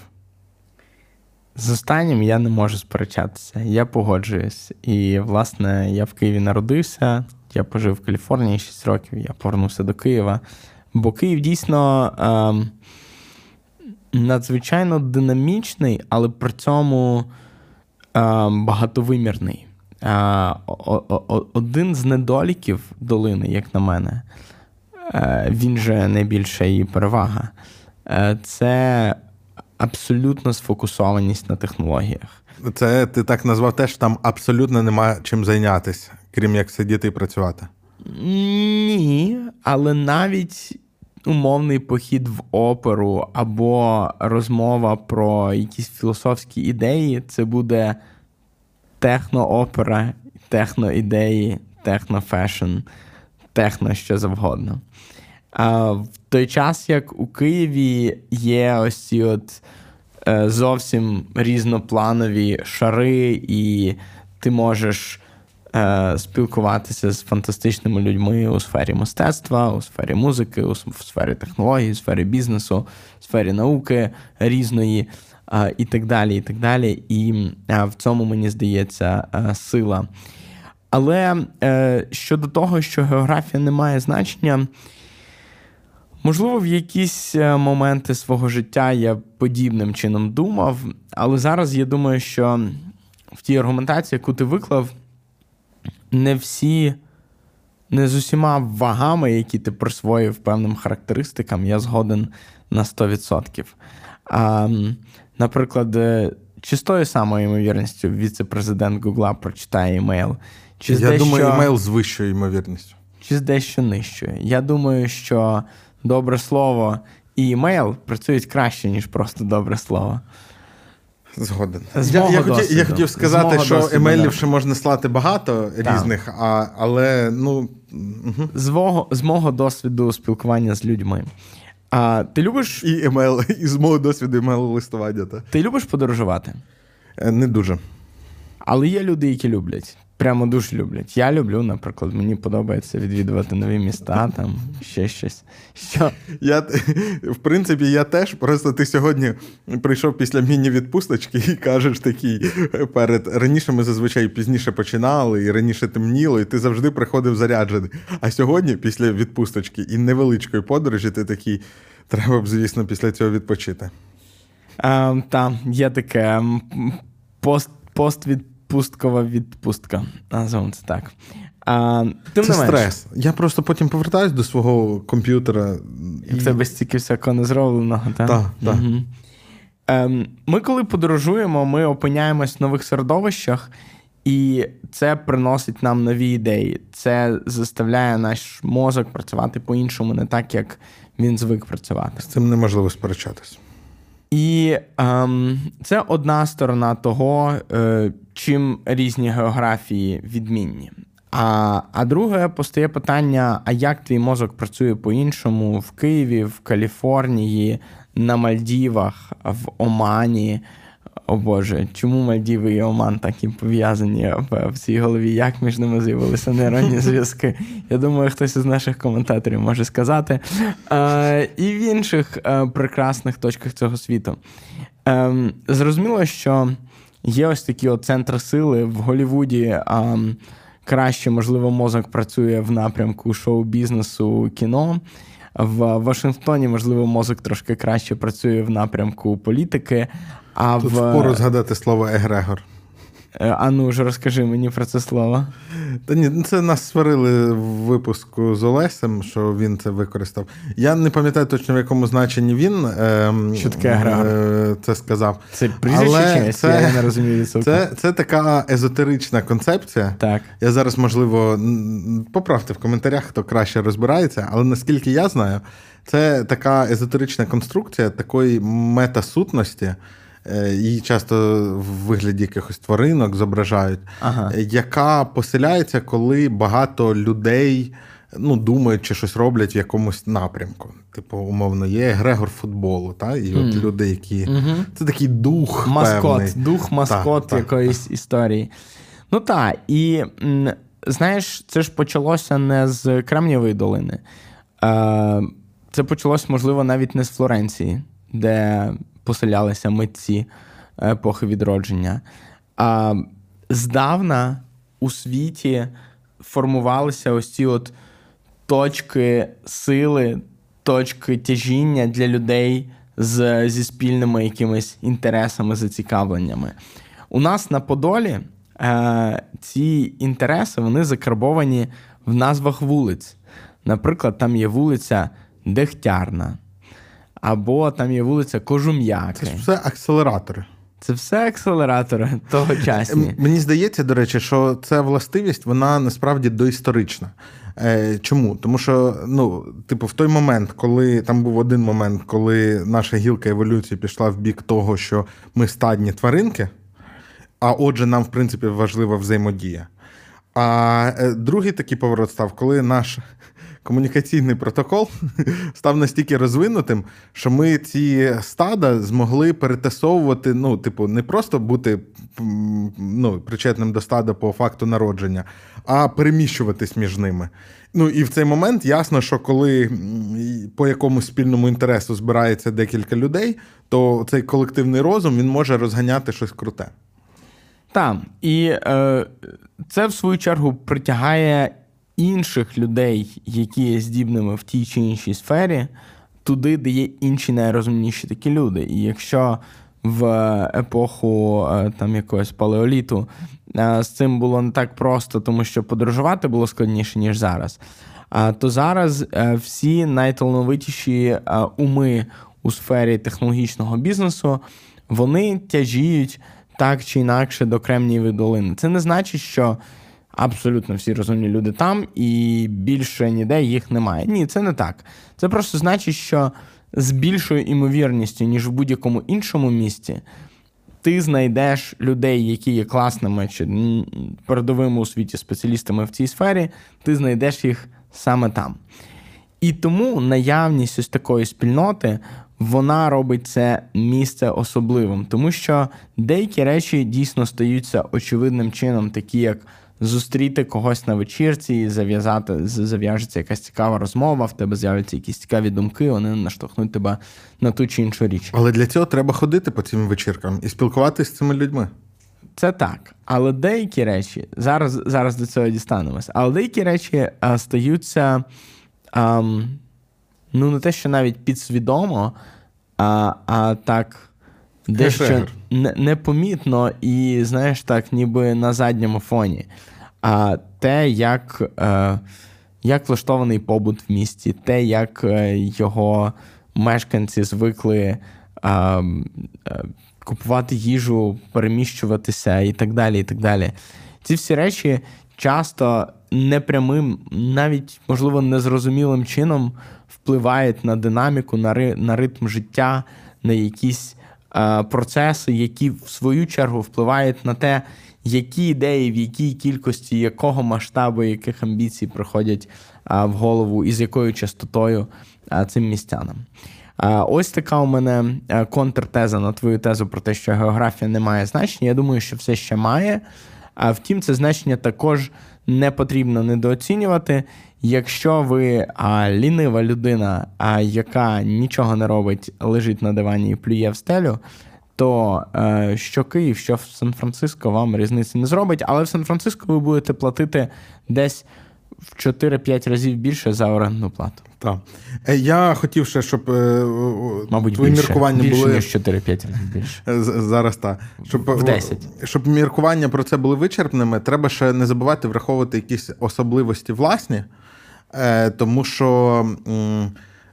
Speaker 2: З останнім я не можу сперечатися. Я погоджуюсь. І, власне, я в Києві народився, я пожив в Каліфорнії 6 років, я повернувся до Києва. Бо Київ дійсно е, надзвичайно динамічний, але при цьому е, багатовимірний. Е, один з недоліків долини, як на мене, е, він же найбільша її перевага. Е, це абсолютно сфокусованість на технологіях.
Speaker 1: Це ти так назвав теж там абсолютно немає чим зайнятися, крім як сидіти і працювати.
Speaker 2: Ні, але навіть умовний похід в оперу або розмова про якісь філософські ідеї це буде техно-опера, техно-ідеї, техно-фешн, техно що завгодно. А в той час, як у Києві є ось ці от е, зовсім різнопланові шари, і ти можеш спілкуватися з фантастичними людьми у сфері мистецтва, у сфері музики, у сфері технологій, у сфері бізнесу, у сфері науки різної і так далі. І так далі. І в цьому мені здається сила. Але е, щодо того, що географія не має значення, можливо, в якісь е, моменти свого життя я подібним чином думав, але зараз я думаю, що в тій аргументації, яку ти виклав, не всі, не з усіма вагами, які ти присвоїв певним характеристикам, я згоден на 100%. А, Наприклад, е, чи з тою самою ймовірністю віце-президент Гугла прочитає email? Чи
Speaker 1: Я дещо, думаю, email з вищою ймовірністю.
Speaker 2: Чи з дещо нижчою. Я думаю, що добре слово і email працюють краще, ніж просто добре слово.
Speaker 1: Згоден. З я, я, хотів, я хотів сказати, що досвіду, email -ів ще можна слати багато так. різних, а, але ну.
Speaker 2: Угу. З, мого, з мого досвіду спілкування з людьми. А ти любиш.
Speaker 1: І емейл, і з мого досвіду емейл листування. Та.
Speaker 2: Ти любиш подорожувати?
Speaker 1: Е, не дуже.
Speaker 2: Але є люди, які люблять. Прямо дуже люблять. Я люблю, наприклад, мені подобається відвідувати нові міста, там ще щось. Що?
Speaker 1: Я, В принципі, я теж. Просто ти сьогодні прийшов після міні-відпусточки і кажеш такий перед раніше ми зазвичай пізніше починали, і раніше темніло, і ти завжди приходив заряджений. А сьогодні, після відпусточки і невеличкої подорожі, ти такий. Треба б, звісно, після цього відпочити.
Speaker 2: Так, є таке пост, пост від відпусткова відпустка. Назовемо це так. А,
Speaker 1: тим Це стрес. Я просто потім повертаюсь до свого комп'ютера.
Speaker 2: І в тебе стільки всякого не зробленого, так?
Speaker 1: Так, так. Угу.
Speaker 2: Ем, Ми, коли подорожуємо, ми опиняємось в нових середовищах, і це приносить нам нові ідеї. Це заставляє наш мозок працювати по-іншому, не так, як він звик працювати.
Speaker 1: З цим неможливо сперечатись.
Speaker 2: І ем, це одна сторона того, е, чим різні географії відмінні. А а друге постає питання: а як твій мозок працює по-іншому в Києві, в Каліфорнії, на Мальдівах, в Омані? О Боже, чому Мальдіви і Оман так і пов'язані в цій голові? Як між ними з'явилися нейронні зв'язки? Я думаю, хтось із наших коментаторів може сказати. Е, І в інших е, прекрасних точках цього світу. Е, Зрозуміло, що є ось такі от центри сили в Голівуді. А, краще, можливо, мозок працює в напрямку шоу-бізнесу кіно. В Вашингтоні, можливо, мозок трошки краще працює в напрямку політики. А
Speaker 1: Тут
Speaker 2: в...
Speaker 1: впору згадати слово Егрегор.
Speaker 2: Е, а ну ж розкажи мені про це слово.
Speaker 1: Та ні, це нас сварили в випуску з Олесем, що він це використав. Я не пам'ятаю точно в якому значенні він е? Е, це сказав.
Speaker 2: Це прізвище честь?
Speaker 1: Це,
Speaker 2: я не розумію
Speaker 1: це, це, це така езотерична концепція.
Speaker 2: Так.
Speaker 1: Я зараз, можливо, поправте в коментарях, хто краще розбирається, але наскільки я знаю, це така езотерична конструкція такої метасутності. Е, її часто в вигляді якихось тваринок зображають, ага. яка поселяється, коли багато людей ну, думають чи щось роблять в якомусь напрямку. Типу, умовно, є Грегор футболу, та? і от mm. люди, які. Mm-hmm. Це такий дух.
Speaker 2: Маскот,
Speaker 1: певний.
Speaker 2: дух, маскот так, якоїсь так. історії. Ну так, і знаєш, це ж почалося не з Кремнєвої долини. Е, це почалося, можливо, навіть не з Флоренції, де поселялися митці епохи відродження. А здавна у світі формувалися ось ці от точки сили, точки тяжіння для людей з, зі спільними якимись інтересами, зацікавленнями. У нас на Подолі е, ці інтереси вони закарбовані в назвах вулиць. Наприклад, там є вулиця Дегтярна, або там є вулиця Кожум'яки.
Speaker 1: Це все акселератори.
Speaker 2: Це все акселератори тогочасні.
Speaker 1: Мені здається, до речі, що ця властивість вона насправді доісторична. Е, Чому? Тому що, ну, типу, в той момент, коли там був один момент, коли наша гілка еволюції пішла в бік того, що ми стадні тваринки, а отже, нам, в принципі, важлива взаємодія. А е, другий такий поворот став, коли наш комунікаційний протокол став настільки розвинутим, що ми ці стада змогли перетасовувати, ну, типу, не просто бути ну, причетним до стада по факту народження, а переміщуватись між ними. Ну і в цей момент ясно, що коли по якомусь спільному інтересу збирається декілька людей, то цей колективний розум він може розганяти щось круте.
Speaker 2: Так, і е, це в свою чергу притягає інших людей, які є здібними в тій чи іншій сфері, туди, де є інші найрозумніші такі люди. І якщо в епоху е, там якогось палеоліту е, з цим було не так просто, тому що подорожувати було складніше, ніж зараз. То зараз е, всі найталановитіші уми у сфері технологічного бізнесу вони тяжіють так чи інакше до Кремнієвої долини. Це не значить, що абсолютно всі розумні люди там, і більше ніде їх немає. Ні, це не так. Це просто значить, що з більшою імовірністю, ніж в будь-якому іншому місті, ти знайдеш людей, які є класними чи передовими у світі спеціалістами в цій сфері, ти знайдеш їх саме там. І тому наявність ось такої спільноти. Вона робить це місце особливим, тому що деякі речі дійсно стаються очевидним чином, такі як зустріти когось на вечірці і зав'язати, зав'яжеться якась цікава розмова, в тебе з'являться якісь цікаві думки, вони наштовхнуть тебе на ту чи іншу річ.
Speaker 1: Але для цього треба ходити по цим вечіркам і спілкуватися з цими людьми.
Speaker 2: Це так. Але деякі речі, зараз зараз до цього дістанемось, але деякі речі а, стаються а, ну, не те, що навіть підсвідомо, а, а так. Дещо непомітно і, знаєш, так, ніби на задньому фоні а те, як е, як влаштований побут в місті, те, як е, його мешканці звикли е, купувати їжу, переміщуватися і так далі. і так далі. Ці всі речі часто непрямим, навіть, можливо, незрозумілим чином впливають на динаміку, на на ритм життя, на якісь процеси, які в свою чергу впливають на те, які ідеї, в якій кількості, якого масштабу, яких амбіцій приходять в голову і з якою частотою цим містянам. Ось така у мене контртеза на твою тезу про те, що географія не має значення. Я думаю, що все ще має. А втім, це значення також не потрібно недооцінювати. Якщо ви а, лінива людина, а яка нічого не робить, лежить на дивані і плює в стелю, то е, що Київ, що в Сан-Франциско вам різниці не зробить, але в Сан-Франциско ви будете платити десь в 4-5 разів більше за орендну плату.
Speaker 1: Так. Е, я хотів ще, щоб е,
Speaker 2: Мабуть,
Speaker 1: твої
Speaker 2: більше.
Speaker 1: міркування
Speaker 2: більше,
Speaker 1: були.
Speaker 2: ніж 4-5 разів більше.
Speaker 1: Е, Зараз так. Щоб,
Speaker 2: В 10.
Speaker 1: щоб міркування про це були вичерпними, треба ще не забувати враховувати якісь особливості власні, е, тому що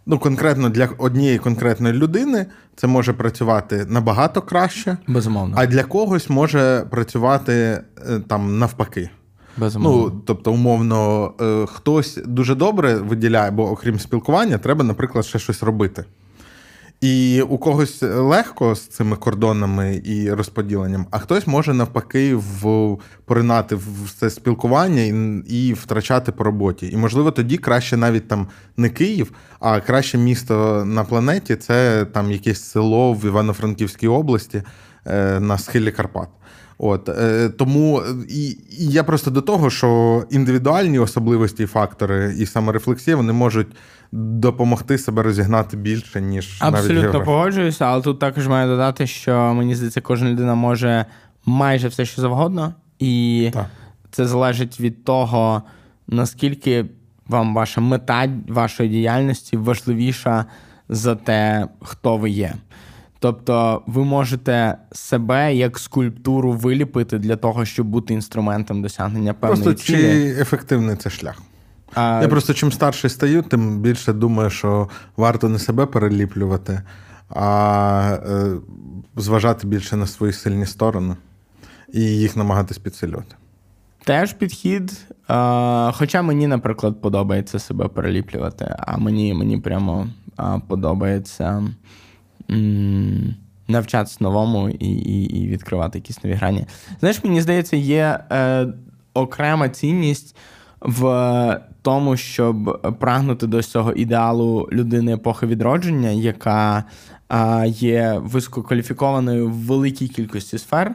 Speaker 1: ну, конкретно для однієї конкретної людини це може працювати набагато краще,
Speaker 2: Безумовно.
Speaker 1: а для когось може працювати е, там навпаки.
Speaker 2: Безумовно.
Speaker 1: Ну, тобто, умовно, е, хтось дуже добре виділяє, бо окрім спілкування, треба, наприклад, ще щось робити. І у когось легко з цими кордонами і розподіленням, а хтось може навпаки в поринати в це спілкування і, і втрачати по роботі. І можливо тоді краще навіть там не Київ, а краще місто на планеті це там якесь село в Івано-Франківській області е, на схилі Карпат. От е, тому і, і я просто до того, що індивідуальні особливості і фактори і саморефлексія вони можуть допомогти себе розігнати більше, ніж навіть
Speaker 2: Абсолютно
Speaker 1: географія.
Speaker 2: погоджуюся, але тут також маю додати, що мені здається, кожна людина може майже все, що завгодно, і
Speaker 1: Так.
Speaker 2: це залежить від того, наскільки вам ваша мета вашої діяльності важливіша за те, хто ви є. Тобто ви можете себе як скульптуру виліпити для того, щоб бути інструментом досягнення певної
Speaker 1: Просто
Speaker 2: цілі.
Speaker 1: чи ефективний це шлях?
Speaker 2: А,
Speaker 1: Я просто чим старше стаю, тим більше думаю, що варто не себе переліплювати, а е, зважати більше на свої сильні сторони і їх намагатись підсилювати.
Speaker 2: Теж підхід. Хоча мені, наприклад, подобається себе переліплювати, а мені, мені прямо подобається навчатися новому і, і, і відкривати якісь нові грані. Знаєш, мені здається, є е, окрема цінність в тому, щоб прагнути до цього ідеалу людини епохи відродження, яка е, є висококваліфікованою в великій кількості сфер.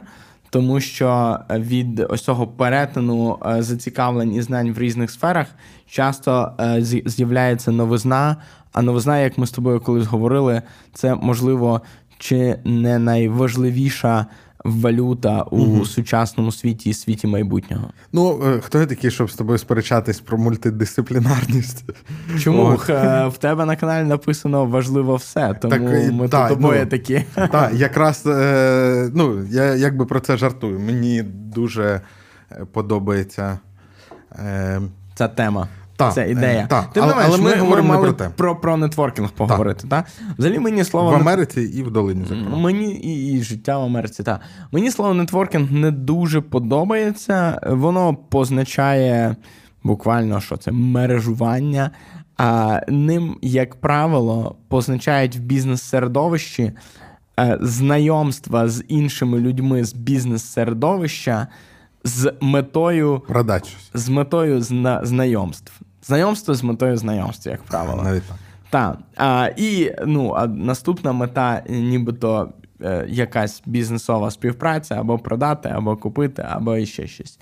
Speaker 2: Тому що від ось цього перетину е, зацікавлень і знань в різних сферах часто е, з'являється новизна. А новизна, як ми з тобою колись говорили, це можливо чи не найважливіша валюта у сучасному світі і світі майбутнього.
Speaker 1: Ну, е, хто я такий, щоб з тобою сперечатись про мультидисциплінарність?
Speaker 2: Чому. Е, в тебе на каналі написано важливо все, тому
Speaker 1: Так,
Speaker 2: ми
Speaker 1: так,
Speaker 2: тут обоє
Speaker 1: ну,
Speaker 2: такі.
Speaker 1: Так, якраз е, ну, я якби про це жартую. Мені дуже е, подобається. Е,
Speaker 2: Ця тема.
Speaker 1: Та,
Speaker 2: це ідея.
Speaker 1: е, та.
Speaker 2: Тим
Speaker 1: Але-
Speaker 2: не
Speaker 1: але ми
Speaker 2: ми, ми
Speaker 1: говоримо не про те.
Speaker 2: про, про нетворкінг поговорити. Та? Взагалі мені слово
Speaker 1: в Америці і в долині зокрема.
Speaker 2: Мені і, і життя в Америці. Та. Мені слово нетворкінг не дуже подобається. Воно позначає буквально, що це мережування. А ним, як правило, позначають в бізнес-середовищі е, знайомства з іншими людьми з бізнес-середовища з метою з метою зна- знайомств. Знайомство з метою знайомств, як правило.
Speaker 1: Навіть так.
Speaker 2: Так. А, і ну, а наступна мета, нібито е, якась бізнесова співпраця, або продати, або купити, або іще щось.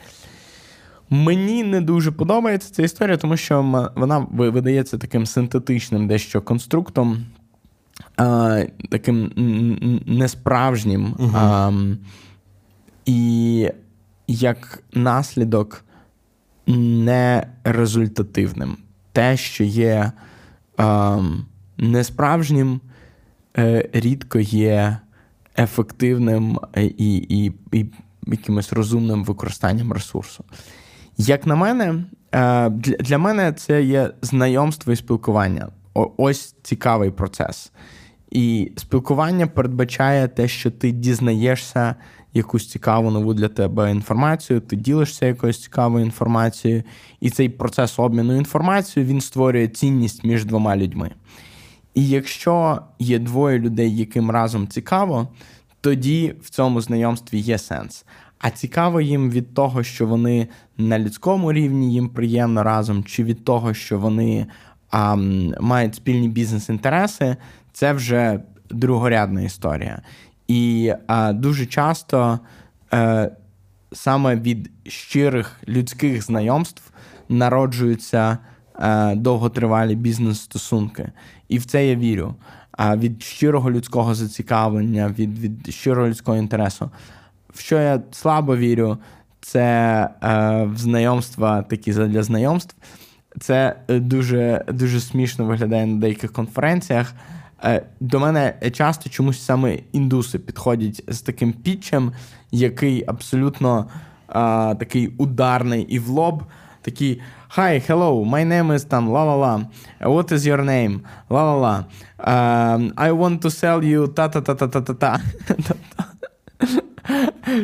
Speaker 2: Мені не дуже подобається ця історія, тому що вона видається таким синтетичним дещо конструктом, а, таким несправжнім. А, і як наслідок нерезультативним. Те, що є ем, несправжнім, е, рідко є ефективним е, і, і, і якимось розумним використанням ресурсу. Як на мене, е, для, для мене це є знайомство і спілкування. О- Ось цікавий процес. І спілкування передбачає те, що ти дізнаєшся якусь цікаву нову для тебе інформацію, ти ділишся якоюсь цікавою інформацією, і цей процес обміну інформацією він створює цінність між двома людьми. І якщо є двоє людей, яким разом цікаво, тоді в цьому знайомстві є сенс. А цікаво їм від того, що вони на людському рівні їм приємно разом, чи від того, що вони а, мають спільні бізнес-інтереси, це вже другорядна історія. І а, дуже часто е, саме від щирих людських знайомств народжуються е, довготривалі бізнес-стосунки. І в це я вірю. А від щирого людського зацікавлення, від, від щирого людського інтересу. В що я слабо вірю, це е, знайомства такі для знайомств. Це дуже дуже смішно виглядає на деяких конференціях. Е, до мене часто чомусь саме індуси підходять з таким пітчем, який абсолютно а, такий ударний і в лоб. Такий Hi, hello, my name is там ла-ла-ла. What is your name? Ла-ла-ла. Uh, I want to sell you та-та-та-та-та-та.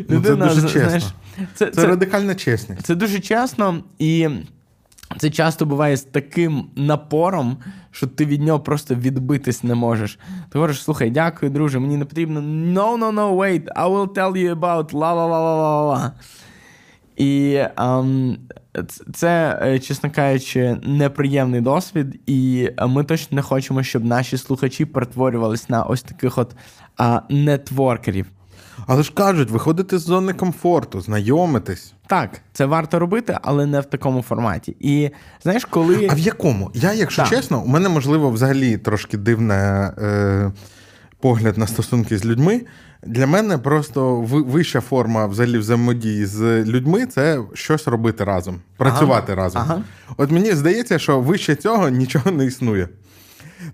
Speaker 1: Ну, це дуже чесно. Це, це, це радикальна чесність.
Speaker 2: Це дуже чесно, і це часто буває з таким напором, що ти від нього просто відбитись не можеш. Ти говориш, слухай, дякую, друже, мені не потрібно. No, no, no, wait, I will tell you about la І um, це, е, чесно кажучи, неприємний досвід, і ми точно не хочемо, щоб наші слухачі перетворювалися на ось таких от а, нетворкерів.
Speaker 1: Але ж кажуть, виходити з зони комфорту, знайомитись.
Speaker 2: Так, це варто робити, але не в такому форматі. І знаєш, коли.
Speaker 1: А в якому? Я, якщо так. чесно, у мене можливо взагалі трошки дивне е, погляд на стосунки з людьми. Для мене просто вища форма взагалі взаємодії з людьми це щось робити разом, працювати ага. разом. Ага. От мені здається, що вище цього нічого не існує.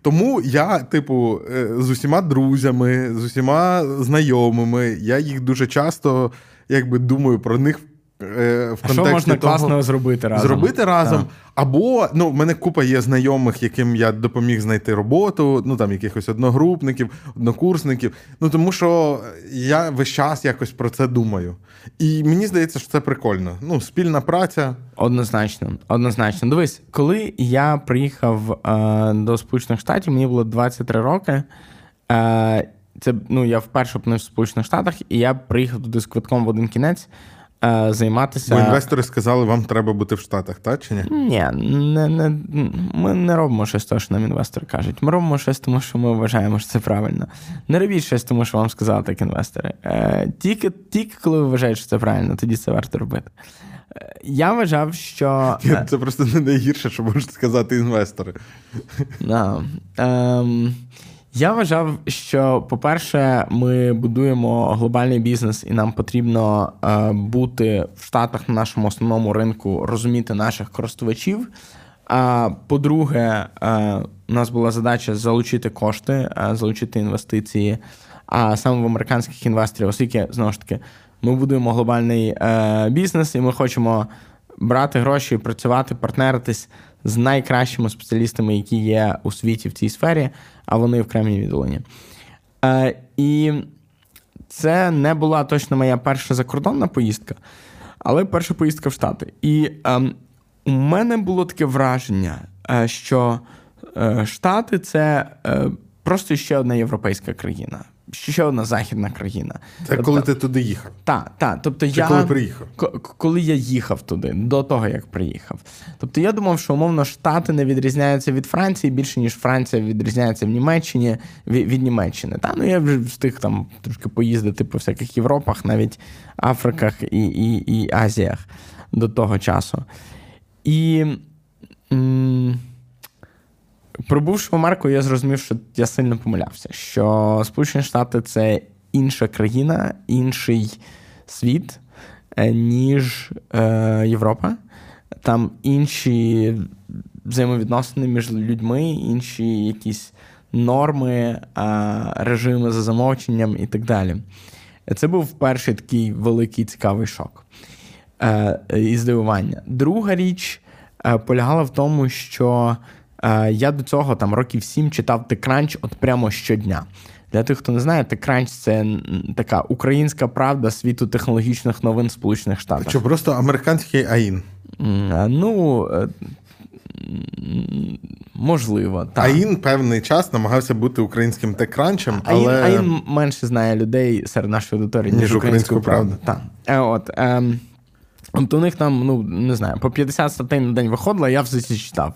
Speaker 1: Тому я, типу, е, з усіма друзями, з усіма знайомими, я їх дуже часто якби думаю про них
Speaker 2: в а що можна того, класного зробити разом?
Speaker 1: Зробити разом. Так. Або ну, в мене купа є знайомих, яким я допоміг знайти роботу, ну там якихось одногрупників, однокурсників. Ну тому що я весь час якось про це думаю. І мені здається, що це прикольно. Ну, спільна праця.
Speaker 2: Однозначно, однозначно. Дивись, коли я приїхав е, до Сполучених Штатів, мені було 23 роки. Е, Це ну я вперше опинився в Сполучених Штатах, і я приїхав туди з квитком в один кінець. Е, займатися.
Speaker 1: Бо інвестори сказали, вам треба бути в Штатах, так чи ні?
Speaker 2: Ні, не, не, ми не робимо щось того, що нам інвестори кажуть. Ми робимо щось, тому що ми вважаємо, що це правильно. Не робіть щось, тому що вам сказали так інвестори. Е, тільки, тільки коли ви вважаєте, що це правильно, тоді це варто робити. Е, я вважав, що.
Speaker 1: Це просто не найгірше, що можуть сказати інвестори.
Speaker 2: No. Um, я вважав, що, по-перше, ми будуємо глобальний бізнес, і нам потрібно е, бути в Штатах на нашому основному ринку, розуміти наших користувачів. А по-друге, е, у нас була задача залучити кошти, е, залучити інвестиції, а саме в американських інвесторів, оскільки знову ж таки ми будуємо глобальний е, бізнес, і ми хочемо брати гроші, працювати, партнеритись з найкращими спеціалістами, які є у світі в цій сфері, а вони в Кремній віддоленні. Е, І це не була точно моя перша закордонна поїздка, але перша поїздка в Штати. І е, у мене було таке враження, е, що е, Штати це е, просто ще одна європейська країна ще одна західна країна.
Speaker 1: Це тобто, коли ти туди їхав?
Speaker 2: Так, так. Тобто
Speaker 1: Чи
Speaker 2: я
Speaker 1: коли приїхав?
Speaker 2: Коли я їхав туди, до того як приїхав. Тобто я думав, що умовно Штати не відрізняються від Франції більше, ніж Франція відрізняється в Німеччині від, від Німеччини. Та ну я вже встиг там трошки поїздити по всяких Європах, навіть Африках і, і, і Азіях до того часу. І. М- Пробувши в Америку, я зрозумів, що я сильно помилявся. Що Сполучені Штати це інша країна, інший світ, е, ніж е, Європа. Там інші взаємовідносини між людьми, інші якісь норми, е, режими за замовченням і так далі. Це був перший такий великий цікавий шок е, і здивування. Друга річ полягала в тому, що. Е, я до цього там років сім читав TechCrunch от прямо щодня. Для тих, хто не знає, TechCrunch – це така українська правда світу технологічних новин Сполучених Штатів.
Speaker 1: Що просто американський АІН?
Speaker 2: Е, ну. Е, можливо, так.
Speaker 1: АІН певний час намагався бути українським текранчем, але
Speaker 2: АІН, менше знає людей серед нашої аудиторії, ніж, ніж українську правду. правду. Так. От, ем, от у них там, ну не знаю, по 50 статей на день виходило, я все це читав.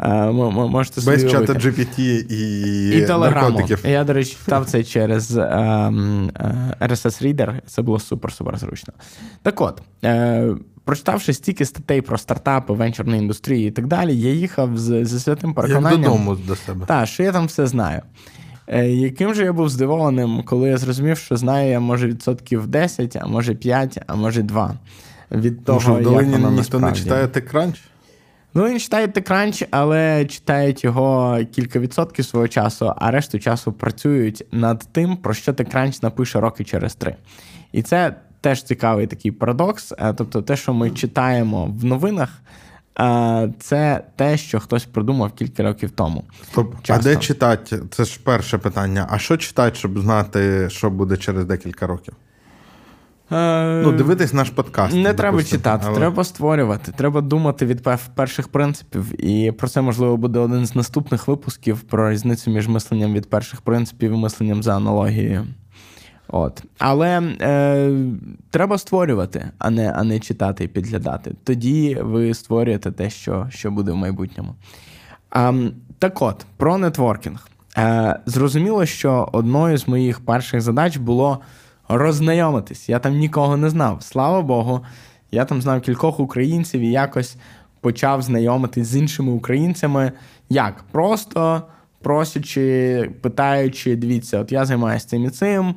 Speaker 2: Е, можете
Speaker 1: собі Без чата GPT і
Speaker 2: і телеграму. Я, до речі, читав це через ем, е, RSS Reader. Це було супер-супер зручно. Так от, е, прочитавши стільки статей про стартапи, венчурної індустрії і так далі, я їхав з, з святим переконанням.
Speaker 1: Як додому до себе.
Speaker 2: Так, що я там все знаю. Яким же я був здивованим, коли я зрозумів, що знаю я може відсотків 10, а може 5, а може 2. від того,
Speaker 1: що в долині
Speaker 2: як воно
Speaker 1: ніхто не читає TechCrunch?
Speaker 2: Ну, він читає TechCrunch, але читають його кілька відсотків свого часу, а решту часу працюють над тим, про що TechCrunch напише роки через три. І це теж цікавий такий парадокс. Е, Тобто, те, що ми читаємо в новинах, е, це те, що хтось придумав кілька років тому.
Speaker 1: Стоп. А де читати? Це ж перше питання. А що читати, щоб знати, що буде через декілька років? Ну, дивитись наш подкаст.
Speaker 2: Не треба читати,
Speaker 1: але-
Speaker 2: треба створювати. Треба думати від перших принципів. І про це можливо буде один з наступних випусків про різницю між мисленням від перших принципів і мисленням за аналогією. От. Але е, треба створювати, а не, а не читати і підглядати. Тоді ви створюєте те, що, що буде в майбутньому. А, так от, про нетворкінг. Е, зрозуміло, що одною з моїх перших задач було роззнайомитись. Я там нікого не знав. Слава Богу, я там знав кількох українців і якось почав знайомитись з іншими українцями. Як? Просто просячи, питаючи, дивіться, от я займаюся цим і цим.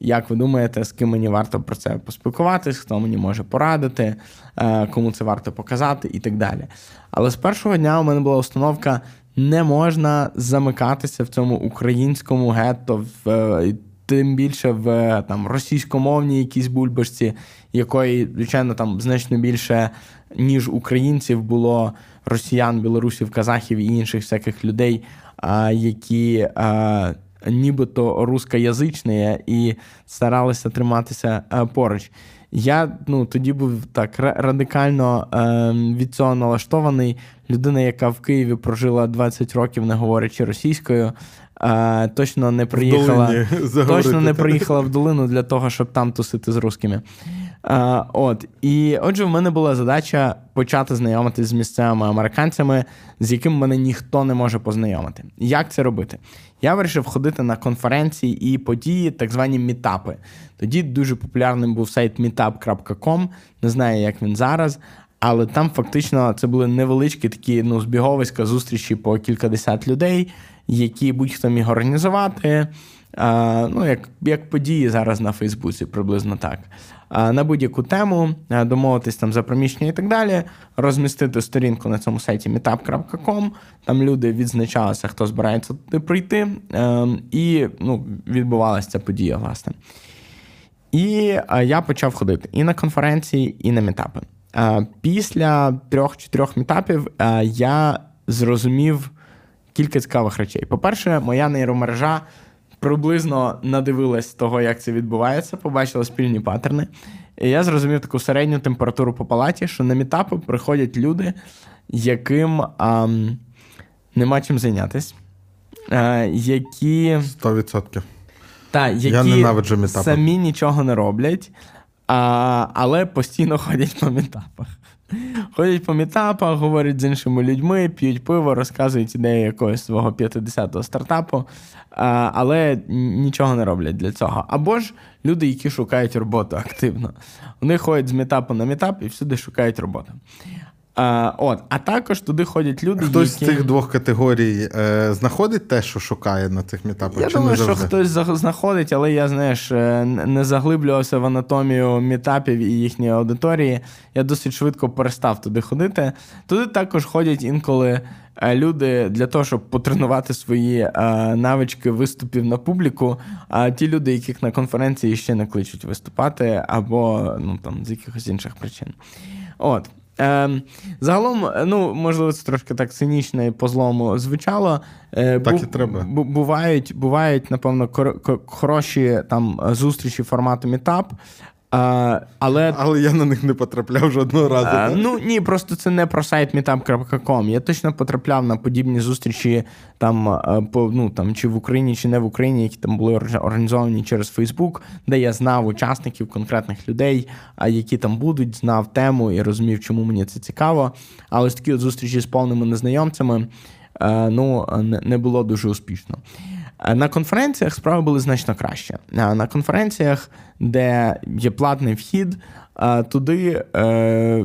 Speaker 2: Як ви думаєте, з ким мені варто про це поспілкуватись, хто мені може порадити, е, кому це варто показати і так далі. Але з першого дня у мене була установка: не можна замикатися в цьому українському гетто, в, е, тим більше в там, російськомовній якійсь бульбашці, якої, звичайно, там значно більше, ніж українців було росіян, білорусів, казахів і інших всяких людей, які. Нібито рускоязичні і старалися триматися поруч. Я ну, тоді був так ра- радикально е, від цього налаштований. Людина, яка в Києві прожила 20 років, не говорячи російською, е, точно не приїхала,
Speaker 1: долині
Speaker 2: точно не приїхала в долину для того, щоб там тусити з рускими. Е, от. І отже, в мене була задача почати знайомитись з місцевими американцями, з якими мене ніхто не може познайомити. Як це робити? Я вирішив ходити на конференції і події, так звані мітапи. Тоді дуже популярним був сайт meetup.com, не знаю, як він зараз. Але там фактично це були невеличкі такі ну, збіговиська зустрічі по кількадесят людей, які будь-хто міг організувати. А, ну, як, як події зараз на Фейсбуці, приблизно так. А, на будь-яку тему, домовитись там за приміщення і так далі, розмістити сторінку на цьому сайті meetup.com, там люди відзначалися, хто збирається туди прийти, е, і ну, відбувалася ця подія, власне. І я почав ходити і на конференції, і на мітапи. Після трьох-чотирьох мітапів я зрозумів кілька цікавих речей. По-перше, моя нейромережа приблизно надивилась того, як це відбувається, побачила спільні паттерни. І я зрозумів таку середню температуру по палаті, що на мітапи приходять люди, яким а, нема чим зайнятися, а, які.
Speaker 1: 100%.
Speaker 2: Та, які
Speaker 1: Я ненавиджу мітапи.
Speaker 2: самі нічого не роблять, а, але постійно ходять по мітапах. Ходять по мітапах, говорять з іншими людьми, п'ють пиво, розказують ідеї якогось свого 50-го стартапу, але нічого не роблять для цього. Або ж люди, які шукають роботу активно. Вони ходять з мітапу на мітап і всюди шукають роботу. А, от, а також туди ходять люди,
Speaker 1: Хтось
Speaker 2: які...
Speaker 1: з цих двох категорій е, знаходить те, що шукає на цих мітапах?
Speaker 2: Я
Speaker 1: чи
Speaker 2: думаю,
Speaker 1: не
Speaker 2: що хтось знаходить, але я, знаєш, е, не заглиблювався в анатомію мітапів і їхньої аудиторії. Я досить швидко перестав туди ходити. Туди також ходять інколи е, люди для того, щоб потренувати свої е, навички виступів на публіку. А ті люди, яких на конференції ще не кличуть виступати, або ну, там, з якихось інших причин. От. Е, загалом, ну, можливо, це трошки так цинічно і по-злому звучало. Е,
Speaker 1: Так
Speaker 2: бу-
Speaker 1: і треба.
Speaker 2: бу- бувають, бувають, напевно, кор- кор- хороші там зустрічі формату мітап. Е, але
Speaker 1: Але я на них не потрапляв жодного разу. Так?
Speaker 2: ну ні, просто це не про сайт meetup.com. Я точно потрапляв на подібні зустрічі там, по, ну, там чи в Україні, чи не в Україні, які там були організовані через Facebook, де я знав учасників конкретних людей, а які там будуть, знав тему і розумів, чому мені це цікаво. Але ось такі от зустрічі з повними незнайомцями е, ну, не було дуже успішно. Е, На конференціях справи були значно краще. Е, На конференціях, де є платний вхід, е, туди,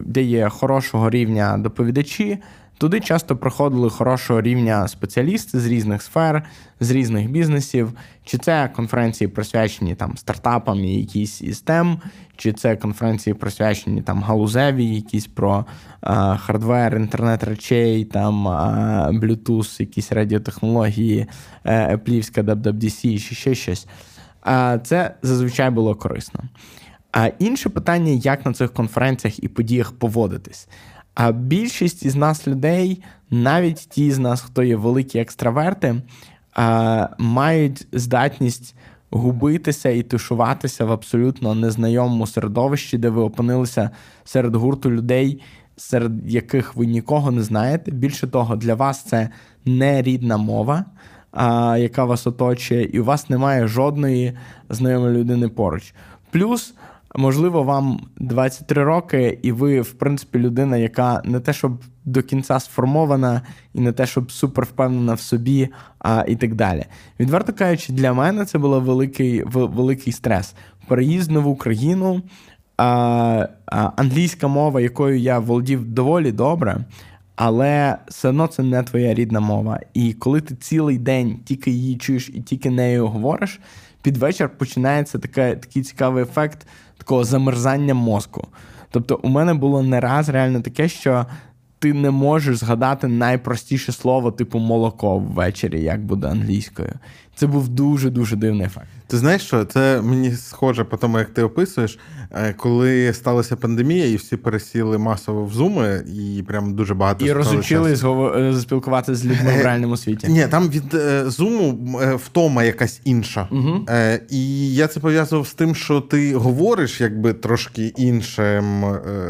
Speaker 2: де є хорошого рівня доповідачі, Туди часто приходили хорошого рівня спеціалісти з різних сфер, з різних бізнесів, чи це конференції присвячені там стартапам і якісь із тем, чи це конференції присвячені там галузеві, якісь про а, hardware, інтернет речей, там а, Bluetooth, якісь радіотехнології, еплівська WWDC, чи ще щось. А це зазвичай було корисно. А інше питання, як на цих конференціях і подіях поводитись. А більшість із нас людей, навіть ті з нас, хто є великі екстраверти, мають здатність губитися і тушуватися в абсолютно незнайомому середовищі, де ви опинилися серед гурту людей, серед яких ви нікого не знаєте. Більше того, для вас це не рідна мова, яка вас оточує, і у вас немає жодної знайомої людини поруч. Плюс. Можливо, вам 23 роки, і ви, в принципі, людина, яка не те, щоб до кінця сформована, і не те, щоб супер впевнена в собі, а і так далі. Відверто кажучи, для мене це був великий великий стрес. Переїзд в нову країну, а, а, англійська мова, якою я володів доволі добре, але все одно це не твоя рідна мова. І коли ти цілий день тільки її чуєш і тільки нею говориш, під вечір починається таке, такий цікавий ефект такого замерзання мозку. Тобто, у мене було не раз реально таке, що ти не можеш згадати найпростіше слово, типу молоко ввечері, як буде англійською. Це був дуже дуже дивний ефект.
Speaker 1: Ти знаєш, що це мені схоже по тому, як ти описуєш, е, коли сталася пандемія, і всі пересіли масово в зуми, і прям дуже багато
Speaker 2: і розучили е, спілкуватися з людьми в е, реальному світі.
Speaker 1: Ні, там від зуму втома якась інша. Угу. І я це пов'язував з тим, що ти говориш якби трошки іншим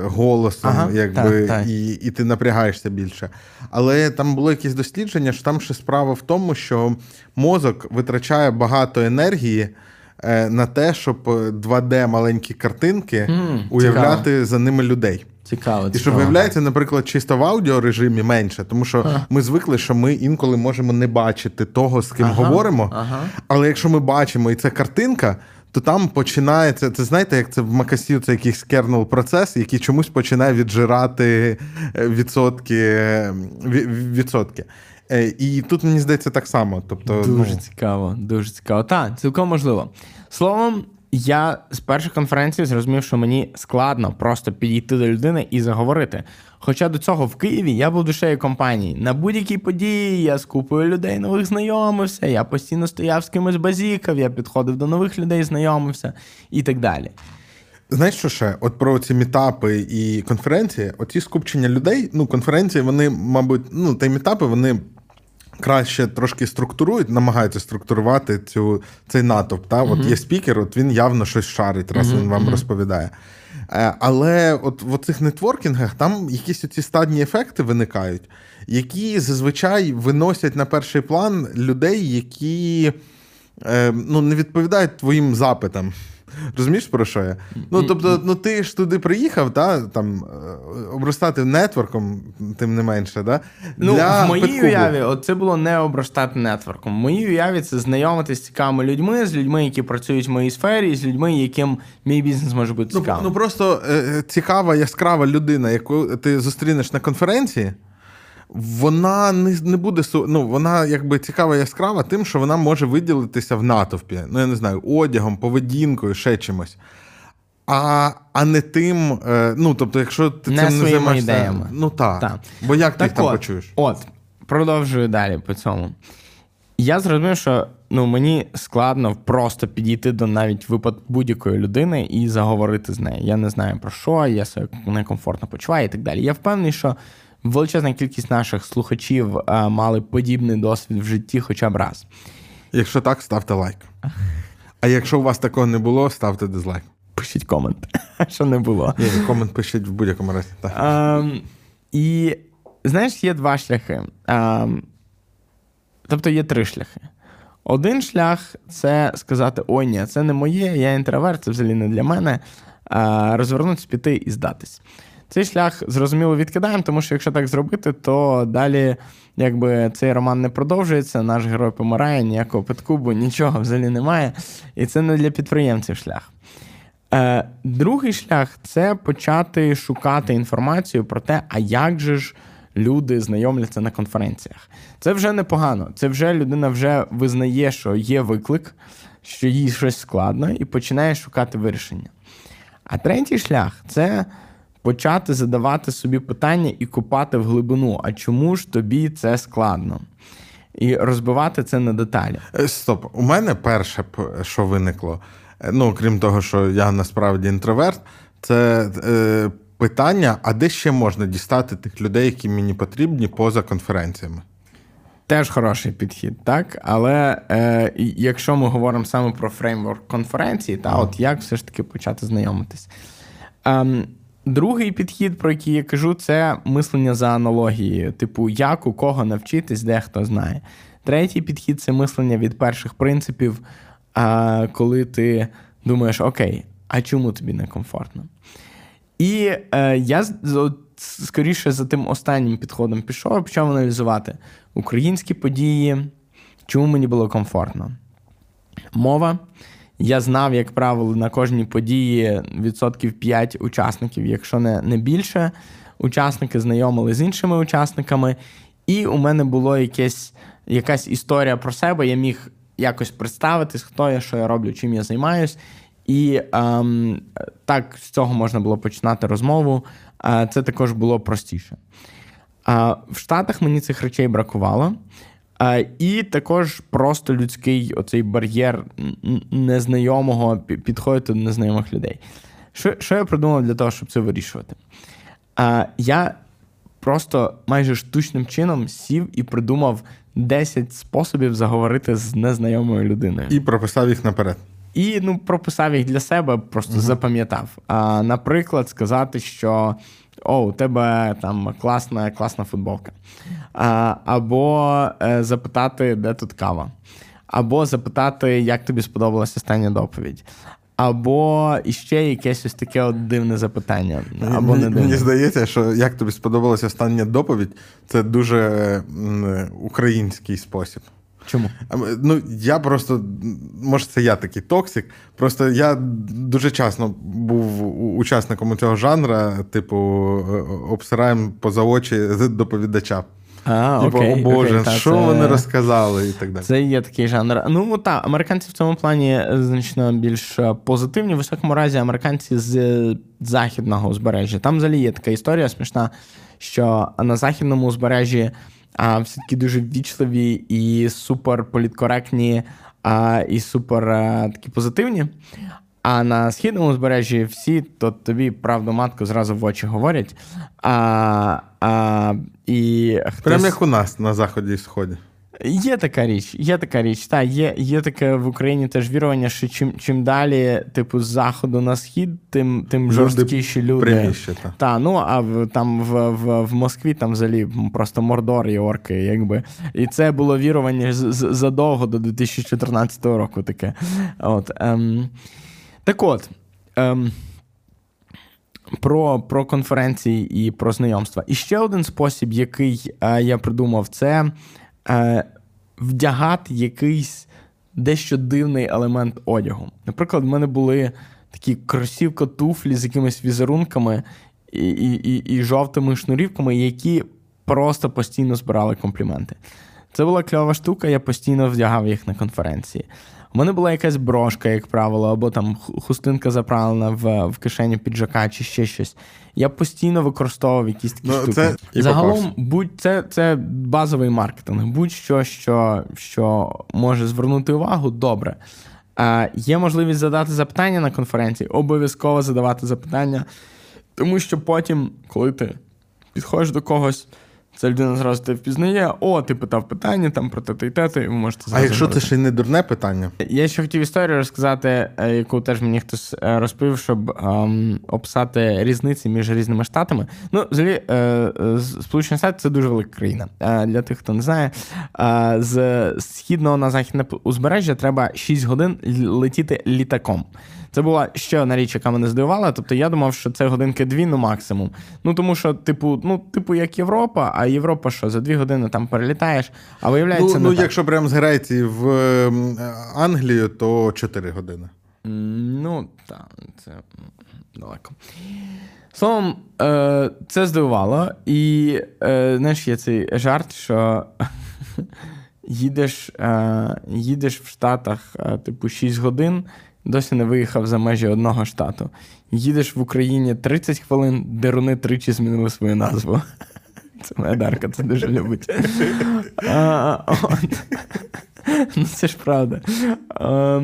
Speaker 1: голосом, ага, якби, так, так. І, і ти напрягаєшся більше. Але там було якесь дослідження, що там ще справа в тому, що мозок витрачає багато енергії е, на те, щоб 2D е, маленькі картинки mm, уявляти цікаво. за ними людей.
Speaker 2: Цікаво.
Speaker 1: І що виявляється, наприклад, чисто в аудіорежимі менше, тому що ага. ми звикли, що ми інколи можемо не бачити того, з ким ага, говоримо. Ага. Але якщо ми бачимо, і це картинка. То там починається, це знаєте, як це в Макасі, це якийсь кернел процес, який чомусь починає віджирати е, відсотки. відсотки. Е, і тут мені здається так само. Тобто,
Speaker 2: Дуже ну... цікаво, дуже цікаво. Так, цілком можливо. Словом, я з першої конференції зрозумів, що мені складно просто підійти до людини і заговорити. Хоча до цього в Києві я був душею компанії. На будь-якій події я з купою людей нових знайомився, я постійно стояв з кимось базікав, я підходив до нових людей, знайомився і так далі.
Speaker 1: Знаєш, що ще? От про ці мітапи і конференції, оці скупчення людей, ну, конференції, вони, мабуть, ну, та й мітапи, вони краще трошки структурують, намагаються структурувати цю, цей натовп. Та? От є спікер, от він явно щось шарить, раз він вам розповідає. Е, але от в цих нетворкінгах там якісь оці стадні ефекти виникають, які зазвичай виносять на перший план людей, які е, ну, не відповідають твоїм запитам. Розумієш, про що я? Ну, тобто, ну ти ж туди приїхав, та, там, е, обростати нетворком, тим не менше. Да?
Speaker 2: Ну, Для В моїй Петкубу. уяві от це було не обростати нетворком. В моїй уяві це знайомитися з цікавими людьми, з людьми, які працюють в моїй сфері, з людьми, яким мій бізнес може бути цікавим.
Speaker 1: Ну, ну просто е, цікава, яскрава людина, яку ти зустрінеш на конференції вона не не буде ну, вона якби цікава яскрава тим, що вона може виділитися в натовпі. Ну, я не знаю, одягом, поведінкою, ще чимось. А а не тим, е, ну тобто, якщо ти не цим не займаєшся, ідеями. ну так. так. Бо як так ти їх там почуєш?
Speaker 2: От, продовжую далі по цьому. Я зрозумів, що ну, мені складно просто підійти до навіть випад будь-якої людини і заговорити з нею. Я не знаю про що, я себе некомфортно почуваю і так далі. Я впевнений, що величезна кількість наших слухачів а, мали подібний досвід в житті хоча б раз.
Speaker 1: Якщо так, ставте лайк. А якщо у вас такого не було, ставте дизлайк.
Speaker 2: Пишіть комент, що не було.
Speaker 1: Ні, комент пишіть в будь-якому разі. Так.
Speaker 2: А, і знаєш, є два шляхи. А, тобто є три шляхи. Один шлях це сказати: ой, ні, це не моє, я інтроверт, це взагалі не для мене. А, Розвернутися, піти і здатись. Цей шлях зрозуміло відкидаємо, тому що якщо так зробити, то далі якби цей роман не продовжується, наш герой помирає, ніякого підкубу, нічого взагалі немає. І це не для підприємців шлях. Е, Другий шлях це почати шукати інформацію про те, а як же ж люди знайомляться на конференціях. Це вже непогано. Це вже людина вже визнає, що є виклик, що їй щось складно, і починає шукати вирішення. А третій шлях це почати задавати собі питання і купати в глибину. А чому ж тобі це складно? І розбивати це на деталі.
Speaker 1: Е, Стоп, у мене перше, що виникло, е, ну крім того, що я насправді інтроверт, це е, питання: а де ще можна дістати тих людей, які мені потрібні поза конференціями?
Speaker 2: Теж хороший підхід, так? Але е, якщо ми говоримо саме про фреймворк конференції, та от як все ж таки почати знайомитись. Ем, Другий підхід, про який я кажу, це мислення за аналогією, типу, як у кого навчитись, де хто знає. Третій підхід це мислення від перших принципів, коли ти думаєш, окей, а чому тобі некомфортно? І е, я скоріше за тим останнім підходом пішов, почав аналізувати українські події, чому мені було комфортно. Мова. Я знав, як правило, на кожній події відсотків 5 учасників, якщо не не більше. Учасники знайомили з іншими учасниками, і у мене було якась історія про себе. Я міг якось представитись, хто я, що я роблю, чим я займаюсь. І ем, так з цього можна було починати розмову. Е, це також було простіше. Е, в Штатах мені цих речей бракувало. І також просто людський оцей бар'єр незнайомого підходити до незнайомих людей. Що що я придумав для того, щоб це вирішувати? А, Я просто майже штучним чином сів і придумав 10 способів заговорити з незнайомою людиною.
Speaker 1: І прописав їх наперед.
Speaker 2: І ну, прописав їх для себе, просто угу. запам'ятав. А, Наприклад, сказати, що о, у тебе там класна класна футболка. А, Або е, запитати, де тут кава. Або запитати, як тобі сподобалася остання доповідь. Або іще якесь ось таке от дивне запитання. Або не дивне.
Speaker 1: Мені здається, що як тобі сподобалася остання доповідь, це дуже український спосіб.
Speaker 2: Чому?
Speaker 1: Ну, я просто, може, це я такий токсик. Просто я дуже часто був учасником цього жанра, типу, е, обсираємо поза очі доповідача.
Speaker 2: А,
Speaker 1: типу,
Speaker 2: окей,
Speaker 1: о Боже,
Speaker 2: окей,
Speaker 1: що
Speaker 2: та,
Speaker 1: вони
Speaker 2: це...
Speaker 1: розказали і так далі.
Speaker 2: Це є такий жанр. Ну так, американці в цьому плані значно більш е, позитивні. В високому разі американці з західного узбережжя. Там взагалі є така історія смішна, що на західному узбережжі а, все-таки дуже ввічливі і супер політкоректні, а, і супер а, такі позитивні. А на східному узбережжі всі то тобі правду матку зразу в очі говорять. А, а, і хтось...
Speaker 1: Прямо як у нас на заході і сході.
Speaker 2: Є така річ, є така річ. Та, є є таке в Україні теж вірування, що чим чим далі, типу, з заходу на схід, тим тим жорсткіші люди.
Speaker 1: Приміще, та.
Speaker 2: та. ну а в там в в, в Москві там взагалі просто мордор і орки, якби. І це було вірування задовго до 2014 року. Таке. От, ем, Так от. Ем, про про конференції і про знайомства. І ще один спосіб, який е, я придумав, це е, вдягати якийсь дещо дивний елемент одягу. Наприклад, в мене були такі кросівка туфлі з якимись візерунками і, і, і, і жовтими шнурівками, які просто постійно збирали компліменти. Це була кльова штука, я постійно вдягав їх на конференції. У мене була якась брошка, як правило, або там хустинка заправлена в в кишеню піджака чи ще щось. Я постійно використовував якісь такі ну, штуки. Це Загалом, будь це це базовий маркетинг. Будь-що, що що може звернути увагу, добре. Е, Є можливість задати запитання на конференції, обов'язково задавати запитання, тому що потім, коли ти підходиш до когось. Ця людина зразу тебе впізнає, о, ти питав питання там про те і те, і ви можете
Speaker 1: зразу. А якщо це ще й не дурне питання?
Speaker 2: Я ще хотів історію розказати, е, яку теж мені хтось е, розповів, щоб ем, описати різниці між різними штатами. Ну, взагалі, е, Сполучені Штати це дуже велика країна. Е, для тих, хто не знає, е, з східного на західне узбережжя треба 6 годин летіти літаком. Це була ще одна річ, яка мене здивувала. Тобто я думав, що це годинки дві, ну максимум. Ну тому що, типу, ну, типу, як Європа, а Європа що, за дві години там перелітаєш, а виявляється.
Speaker 1: Ну,
Speaker 2: не
Speaker 1: ну якщо прямо з Греції в Англію, то 4 години.
Speaker 2: Ну, так, це. далеко. Словом, е, це здивувало. І е, знаєш, є цей жарт, що їдеш е, їдеш в Штатах, типу, 6 годин, досі не виїхав за межі одного штату. Їдеш в Україні 30 хвилин, деруни тричі змінили свою назву. Це моя Дарка, це дуже любить. А, от. Ну, Це ж правда. А,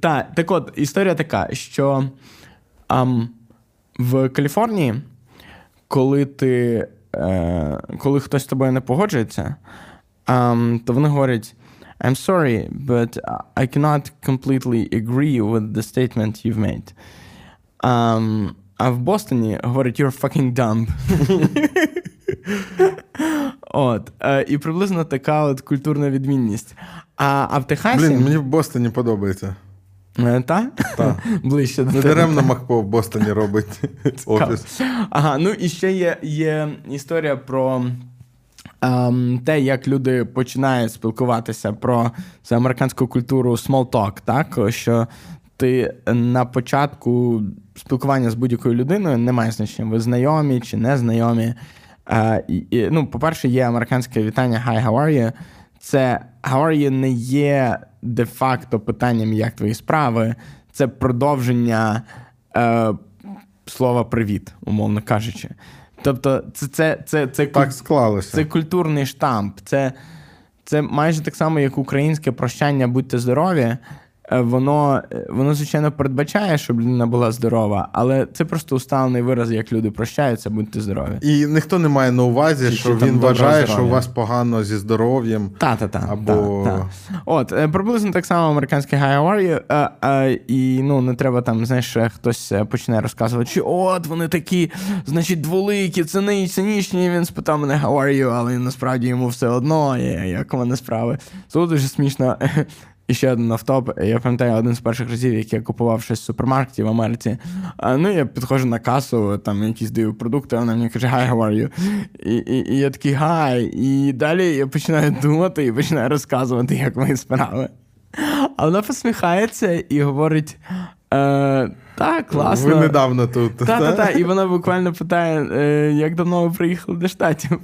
Speaker 2: та, так от, історія така, що а, в Каліфорнії, коли ти, е, коли хтось з тобою не погоджується, то вони говорять. I'm sorry, but I cannot completely agree with the statement you've made. Um, а в Бостоні говорять you're fucking dumb. От. Е, І приблизно така от культурна відмінність. А а в Техасі.
Speaker 1: Блін, мені в Бостоні подобається.
Speaker 2: Е, та?
Speaker 1: Та.
Speaker 2: Ближче до
Speaker 1: Не даремно Махпо в Бостоні робить офіс.
Speaker 2: Ага, ну і ще є є історія про ем, те, як люди починають спілкуватися про це американську культуру small talk, так? Що ти на початку спілкування з будь-якою людиною не має значення, ви знайомі чи не знайомі. Е, і, ну, По-перше, є американське вітання Hi, how are you? Це how are you не є де-факто питанням, як твої справи, це продовження е, слова привіт, умовно кажучи. Тобто, це це, це, це,
Speaker 1: так склалося.
Speaker 2: Це культурний штамп. Це, Це майже так само, як українське прощання, будьте здорові. Е, воно, е, воно, звичайно, передбачає, щоб людина була здорова, але це просто усталений вираз, як люди прощаються, будьте здорові.
Speaker 1: І ніхто не має на увазі, чи, що чи він вважає, що у вас погано зі здоров'ям.
Speaker 2: Та-та-та.
Speaker 1: Або...
Speaker 2: Та, та. От, е, приблизно так само американське «Hi, how are you?» а, а, І ну, не треба там, знаєш, хтось почне розказувати, що от вони такі, значить, дволикі, цинічні. Він спитав мене «How are you?» але насправді йому все одно, як у мене справи. Це дуже смішно. І ще один автоп. Я пам'ятаю один з перших разів, як я купував щось в супермаркеті в Америці. А, Ну, я підходжу на касу, там якісь даю продукти, вона мені каже, hi, how are you? І і, і я такий hi. І далі я починаю думати і починаю розказувати, як мої справи. А вона посміхається і говорить: Е, Так, класно.
Speaker 1: Ви недавно тут.
Speaker 2: Так, так, так. І вона буквально питає, е, як давно ви приїхали до штатів.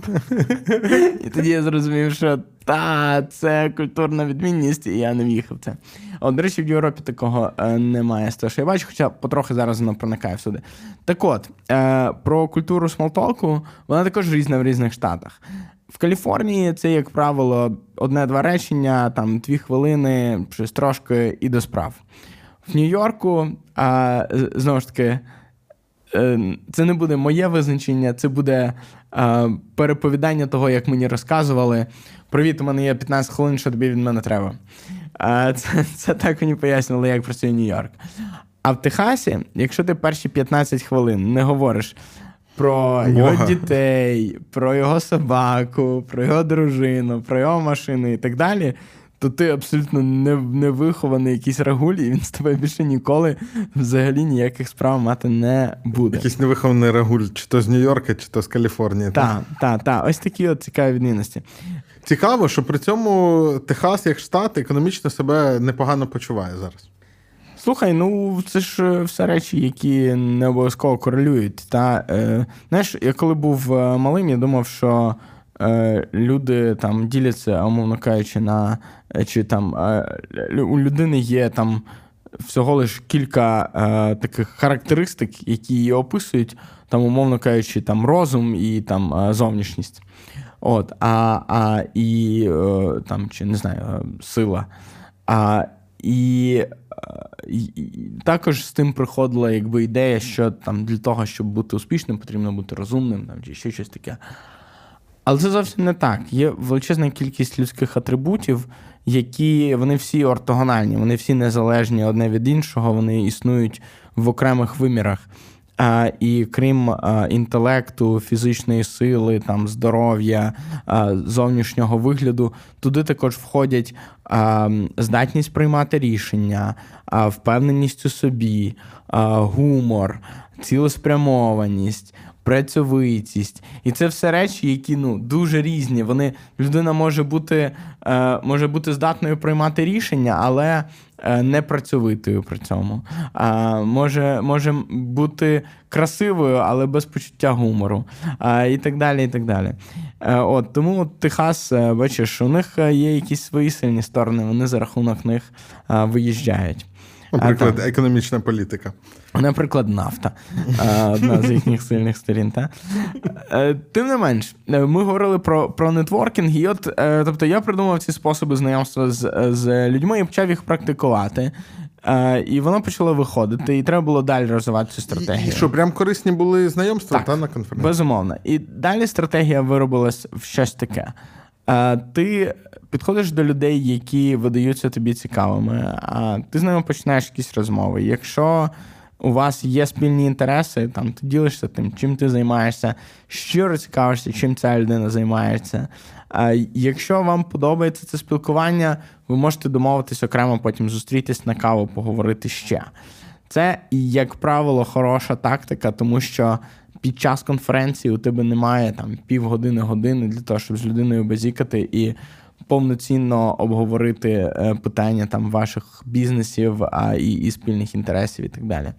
Speaker 2: І тоді я зрозумів, що та, це культурна відмінність, і я не в'їхав це. От, до речі, в Європі такого е, немає з того, що я бачу, хоча потрохи зараз воно проникає всюди. Так от, е, про культуру смолтолку, вона також різна в різних штатах. В Каліфорнії це, як правило, одне-два речення, там дві хвилини, щось трошки і до справ в Нью-Йорку, а знову ж таки, е, це не буде моє визначення, це буде переповідання того, як мені розказували. Привіт, у мене є 15 хвилин, що тобі від мене треба. Це це так мені пояснили, як працює Нью-Йорк. А в Техасі, якщо ти перші 15 хвилин не говориш про його дітей, про його собаку, про його дружину, про його машину і так далі, то ти абсолютно не не вихований якийсь рагуль, і він з тобою більше ніколи взагалі ніяких справ мати не буде.
Speaker 1: Якийсь невихований рагуль, чи то з Нью-Йорка, чи то з Каліфорнії.
Speaker 2: Так, так, так. Ось такі от цікаві відмінності.
Speaker 1: Цікаво, що при цьому Техас, як штат, економічно себе непогано почуває зараз.
Speaker 2: Слухай, ну це ж е, все речі, які не обов'язково корелюють. Та, е, Знаєш, я коли був е, малим, я думав, що люди там діляться, умовно кажучи, на Е, чи там е, у людини є там всього лиш кілька е, таких характеристик, які її описують, там, умовно кажучи, там розум і там зовнішність. От, а, а, І там, чи не знаю, сила. А, І і також з тим приходила якби ідея, що там для того, щоб бути успішним, потрібно бути розумним там, чи ще щось таке. Але це зовсім не так. Є величезна кількість людських атрибутів, які вони всі ортогональні, вони всі незалежні одне від іншого, вони існують в окремих вимірах. А, І крім а, інтелекту, фізичної сили, там здоров'я, а, зовнішнього вигляду, туди також входять здатність приймати рішення, впевненість у собі, гумор, цілеспрямованість працьовитість. І це все речі, які ну, дуже різні. Вони Людина може бути е, може бути здатною приймати рішення, але е, непрацьовитою при цьому. А, Може може бути красивою, але без почуття гумору. І так далі. і так далі. Е, от, Тому от Техас, е, бачиш, у них є якісь свої сильні сторони, вони за рахунок них виїжджають.
Speaker 1: Наприклад, а, економічна політика.
Speaker 2: Наприклад, нафта одна з їхніх сильних сторін. Та? Е, тим не менш, е, ми говорили про про нетворкінг, і от е, тобто я придумав ці способи знайомства з з людьми і почав їх практикувати. І воно почало виходити, і треба було далі розвивати цю стратегію. І
Speaker 1: Що прям корисні були знайомства
Speaker 2: так,
Speaker 1: та на конференції?
Speaker 2: Безумовно. І далі стратегія виробилась в щось таке. Ти підходиш до людей, які видаються тобі цікавими, а ти з ними починаєш якісь розмови. Якщо у вас є спільні інтереси, там ти ділишся тим, чим ти займаєшся, щиро цікавишся, чим ця людина займається. А Якщо вам подобається це спілкування, ви можете домовитись окремо, потім зустрітись на каву, поговорити ще. Це, як правило, хороша тактика, тому що під час конференції у тебе немає там півгодини-години для того, щоб з людиною базікати і повноцінно обговорити е, питання там ваших бізнесів а, і, і спільних інтересів і так далі.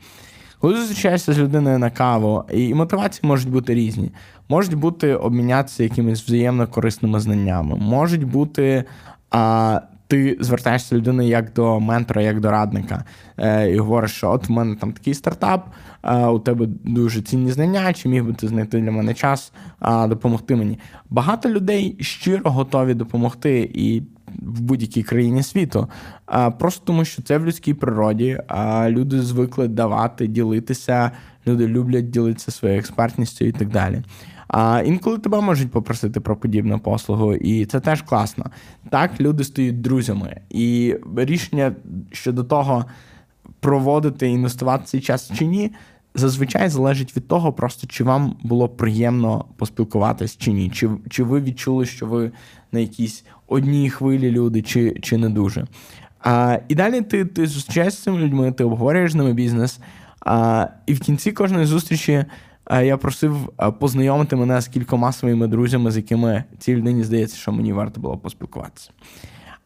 Speaker 2: Коли зустрічаєшся з людиною на каву, і мотивації можуть бути різні. Можуть бути обмінятися якимись взаємно корисними знаннями, можуть бути а, ти звертаєшся людини як до ментора, як до радника, е, і говориш, що от в мене там такий стартап, е, у тебе дуже цінні знання, чи міг би ти знайти для мене час е, допомогти мені. Багато людей щиро готові допомогти і в будь-якій країні світу, е, просто тому, що це в людській природі, а люди звикли давати, ділитися, люди люблять ділитися своєю експертністю і так далі. А інколи тебе можуть попросити про подібну послугу, і це теж класно. Так, люди стають друзями, і рішення щодо того, проводити інвестувати цей час чи ні. Зазвичай залежить від того, просто чи вам було приємно поспілкуватись чи ні, чи чи ви відчули, що ви на якійсь одній хвилі люди, чи чи не дуже. А, І далі ти ти зустрічаєшся з цими людьми, ти обговорюєш з ними бізнес. А, І в кінці кожної зустрічі я просив познайомити мене з кількома своїми друзями, з якими цій людині здається, що мені варто було поспілкуватися.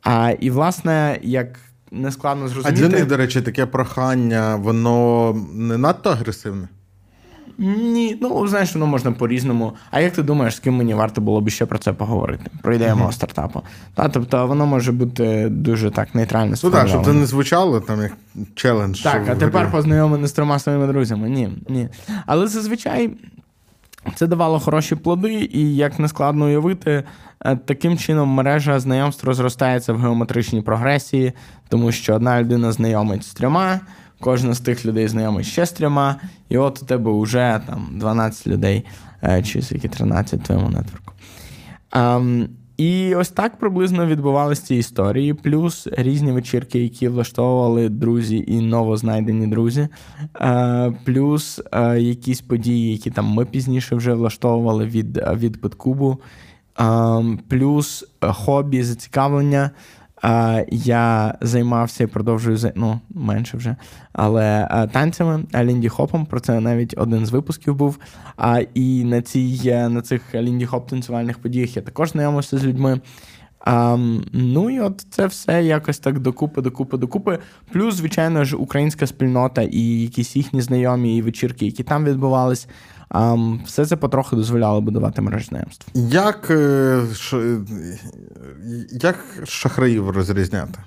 Speaker 2: А, І, власне, як не складно зрозуміти.
Speaker 1: А для них, до речі, таке прохання, воно не надто агресивне?
Speaker 2: Ні, ну знаєш, воно можна по-різному. А як ти думаєш, з ким мені варто було б ще про це поговорити? Про ідею мого стартапу? Та, тобто воно може бути дуже так нейтрально
Speaker 1: Ну так, щоб це не звучало там як челендж.
Speaker 2: Так, а тепер познайомлений з трьома своїми друзями. Ні, ні. Але зазвичай це давало хороші плоди, і як не складно уявити, е, таким чином мережа знайомств розростається в геометричній прогресії, тому що одна людина знайомить з трьома. Кожна з тих людей знайомить ще з трьома, і от у тебе вже там 12 людей, е, чи скільки 13 в твоєму нетворку. Um, і ось так приблизно відбувалися ці історії, плюс різні вечірки, які влаштовували друзі і новознайдені друзі, е, плюс е, якісь події, які там ми пізніше вже влаштовували від від Петкубу, ем, плюс хобі, зацікавлення. Я займався і продовжую ну, менше вже, але танцями Лінді Хопом. Про це навіть один з випусків був. А і на цій на цих Лінді Хоп танцювальних подіях я також знайомився з людьми. А, Ну і от це все якось так докупи, докупи, докупи. Плюс, звичайно ж, українська спільнота і якісь їхні знайомі і вечірки, які там відбувались. Все це потроху дозволяло будувати мережу знайомств.
Speaker 1: Як е, як шахраїв розрізняти?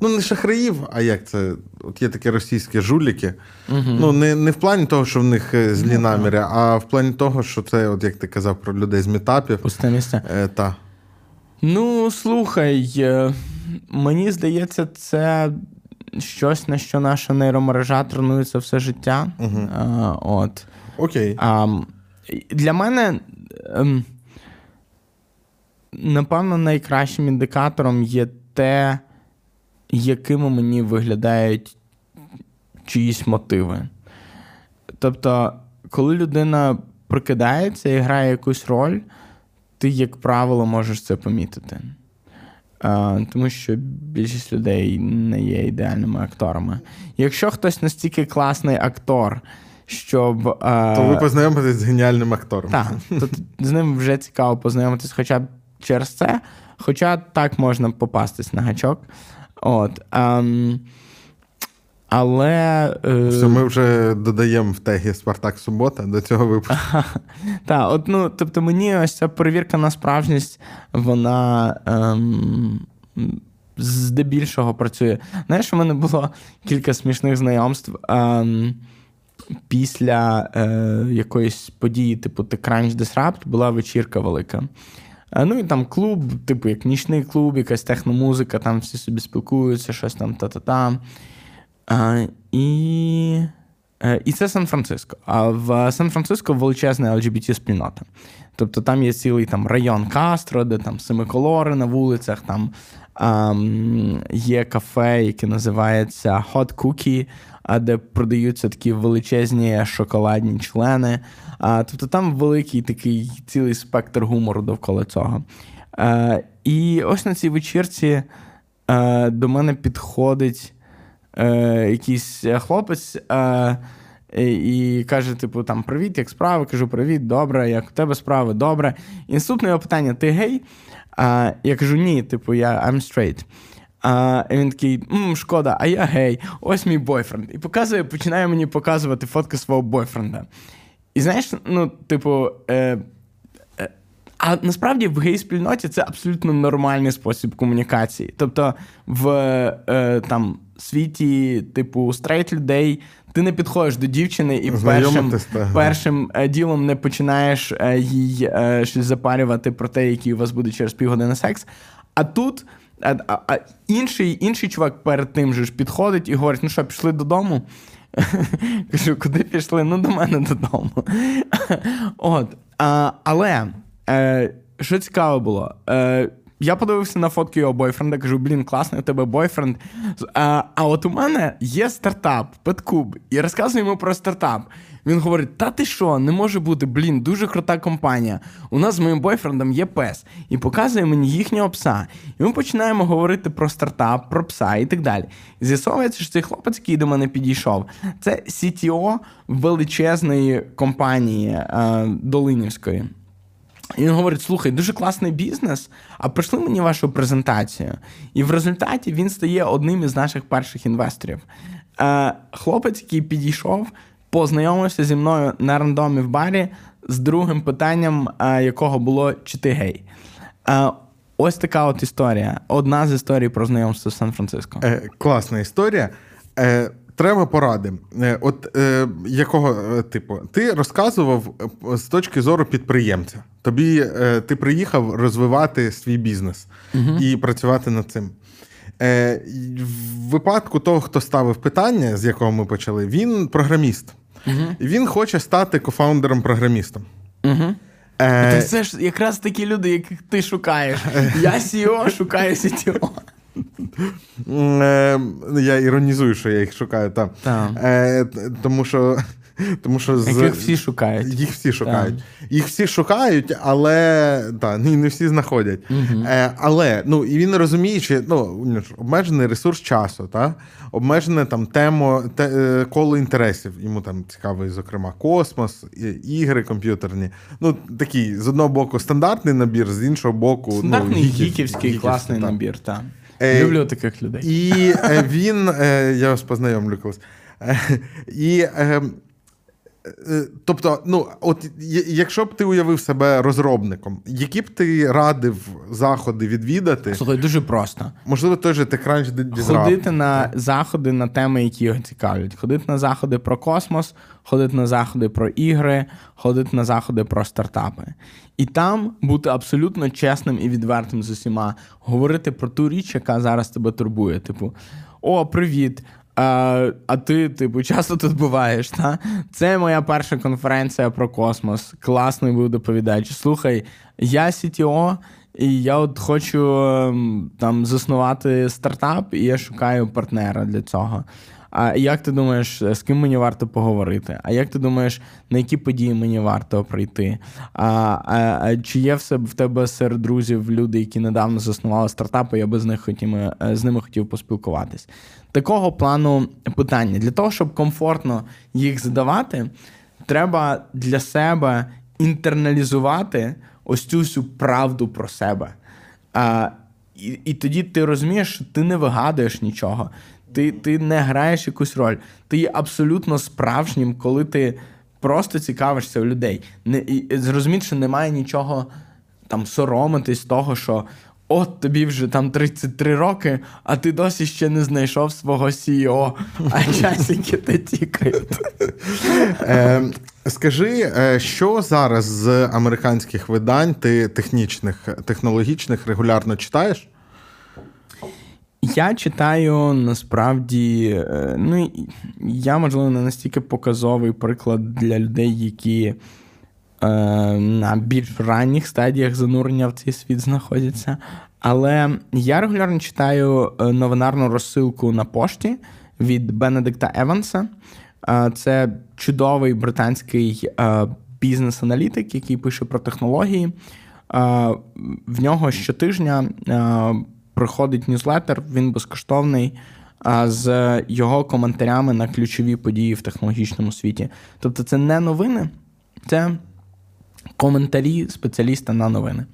Speaker 1: Ну, не шахраїв, а як це? От є такі російські жуліки. Угу. Ну, не не в плані того, що в них е, злі ну, наміри, а в плані того, що це, от як ти казав про людей з мітапів.
Speaker 2: Пусте місце.
Speaker 1: Е, та.
Speaker 2: Ну, слухай, е, мені здається, це щось, на що наша нейромережа тренується все життя. Угу. А, от.
Speaker 1: Окей. А,
Speaker 2: Для мене, ем, напевно, найкращим індикатором є те, якими мені виглядають чиїсь мотиви. Тобто, коли людина прокидається і грає якусь роль, ти, як правило, можеш це помітити. А, Тому що більшість людей не є ідеальними акторами. Якщо хтось настільки класний актор, щоб.
Speaker 1: То ви познайомитесь з геніальним актором.
Speaker 2: Так, то з ним вже цікаво познайомитись хоча б через це. Хоча так можна попастись на гачок. От. Ем, але. Е...
Speaker 1: Все, ми вже додаємо в тегі Спартак Субота до цього випуску.
Speaker 2: Так, от, ну, тобто мені ось ця перевірка на справжність, вона ем, здебільшого працює. Знаєш, у мене було кілька смішних знайомств. Ем, Після е, якоїсь події, типу TechCrunch Disrupt, була вечірка велика. Е, ну і там клуб, типу, як нічний клуб, якась техномузика, там всі собі спілкуються, щось там та-та-та. Е, і е, і це Сан-Франциско. А в Сан-Франциско величезна LGBT-спільнота. Тобто там є цілий там район Кастро, де там семиколори на вулицях, там ем, є кафе, яке називається Hot Cookie, де продаються такі величезні шоколадні члени. А, Тобто там великий такий цілий спектр гумору довкола цього. А, І ось на цій вечірці а, до мене підходить а, якийсь хлопець. А, і каже, типу, там привіт, як справи? Кажу, привіт, добре, як у тебе справи, добре. І наступне його питання: ти гей? А, Я кажу, ні, типу, я I'm straight. А він такий, М, шкода, а я гей, ось мій бойфренд. І показує, починає мені показувати фотки свого бойфренда. І знаєш, ну, типу, е, е, а насправді в гей-спільноті це абсолютно нормальний спосіб комунікації. Тобто, в е, там світі, типу, straight людей. Ти не підходиш до дівчини і першим першим е, ділом не починаєш е, їй е, щось запалювати про те, який у вас буде через півгодини секс. А тут а, а, а інший інший чувак перед тим же ж підходить і говорить: ну що, пішли додому? Кажу, куди пішли? Ну, до мене додому. От. А, Але е, що цікаво було, Е, я подивився на фотки його бойфренда, кажу, блін, класний у тебе бойфренд. А а от у мене є стартап, Петкуб, і розказую йому про стартап. Він говорить: Та ти що, не може бути, блін, дуже крута компанія. У нас з моїм бойфрендом є пес, і показує мені їхнього пса. І ми починаємо говорити про стартап, про пса і так далі. З'ясовується, що цей хлопець, який до мене підійшов, це CTO величезної компанії е, Долинівської. І він говорить: слухай, дуже класний бізнес, а прийшли мені вашу презентацію. І в результаті він стає одним із наших перших інвесторів. Е, Хлопець, який підійшов, познайомився зі мною на рандомі в барі з другим питанням, е, якого було чи ти гей. Е, Ось така от історія. Одна з історій про знайомство з Сан-Франциско.
Speaker 1: Е, Класна історія. Е, Треба поради. Е, от е, якого е, типу, ти розказував з точки зору підприємця. Тобі е, ти приїхав розвивати свій бізнес угу. і працювати над цим. Е, В випадку того, хто ставив питання, з якого ми почали, він програміст. Угу. Він хоче стати кофаундером-програмістом.
Speaker 2: Угу. Е... Це ж якраз такі люди, яких ти шукаєш. Я CEO, шукаю CTO.
Speaker 1: Е, я іронізую, що я їх шукаю там. Е, тому що тому що
Speaker 2: з... Яких всі шукають.
Speaker 1: Їх всі шукають. Так. Їх всі шукають, але та, не всі знаходять. Угу. Е, Але ну, і він розуміє, що ну, обмежений ресурс часу, та? обмежене там тему, те, е, коло інтересів. Йому там цікавий, зокрема, космос, ігри комп'ютерні. Ну, Такий, з одного боку, стандартний набір, з іншого боку,
Speaker 2: ну, стандартний ну, гіківський класний так. набір. так. Е, Люблю таких людей.
Speaker 1: І е, він, е, я вас познайомлю колись. І Тобто, ну, от якщо б ти уявив себе розробником, які б ти радив заходи відвідати?
Speaker 2: Слухай, дуже просто.
Speaker 1: Можливо, той же TechCrunch Disrupt.
Speaker 2: Ходити на заходи на теми, які його цікавлять. Ходити на заходи про космос, ходити на заходи про ігри, ходити на заходи про стартапи. І там бути абсолютно чесним і відвертим з усіма, говорити про ту річ, яка зараз тебе турбує. Типу, о, привіт! А а ти, типу, часто тут буваєш, та? Це моя перша конференція про космос. Класний був доповідач. Слухай, я CTO, і я от хочу ем, там заснувати стартап, і я шукаю партнера для цього. А як ти думаєш, з ким мені варто поговорити? А як ти думаєш, на які події мені варто прийти? А, а, а Чи є в в тебе серед друзів люди, які недавно заснували стартапи, я би з них хотів, е, з ними хотів поспілкуватись? Такого плану питання для того, щоб комфортно їх задавати, треба для себе інтерналізувати ось цю всю правду про себе. А, і, і тоді ти розумієш, що ти не вигадуєш нічого, ти ти не граєш якусь роль. Ти є абсолютно справжнім, коли ти просто цікавишся у людей. Не, і, Зрозуміти, що немає нічого там соромитись того, що. От тобі вже там 33 роки, а ти досі ще не знайшов свого CEO, а часики ти тікають.
Speaker 1: Е, Скажи, е, що зараз з американських видань ти технічних, технологічних регулярно читаєш?
Speaker 2: Я читаю насправді, е, ну я, можливо, не настільки показовий приклад для людей, які е, на більш ранніх стадіях занурення в цей світ знаходяться. Але я регулярно читаю е, новинарну розсилку на пошті від Бенедикта Еванса. Це чудовий британський бізнес-аналітик, який пише про технології. В нього щотижня приходить ньюзлетер, він безкоштовний. З його коментарями на ключові події в технологічному світі. Тобто, це не новини, це коментарі спеціаліста на новини.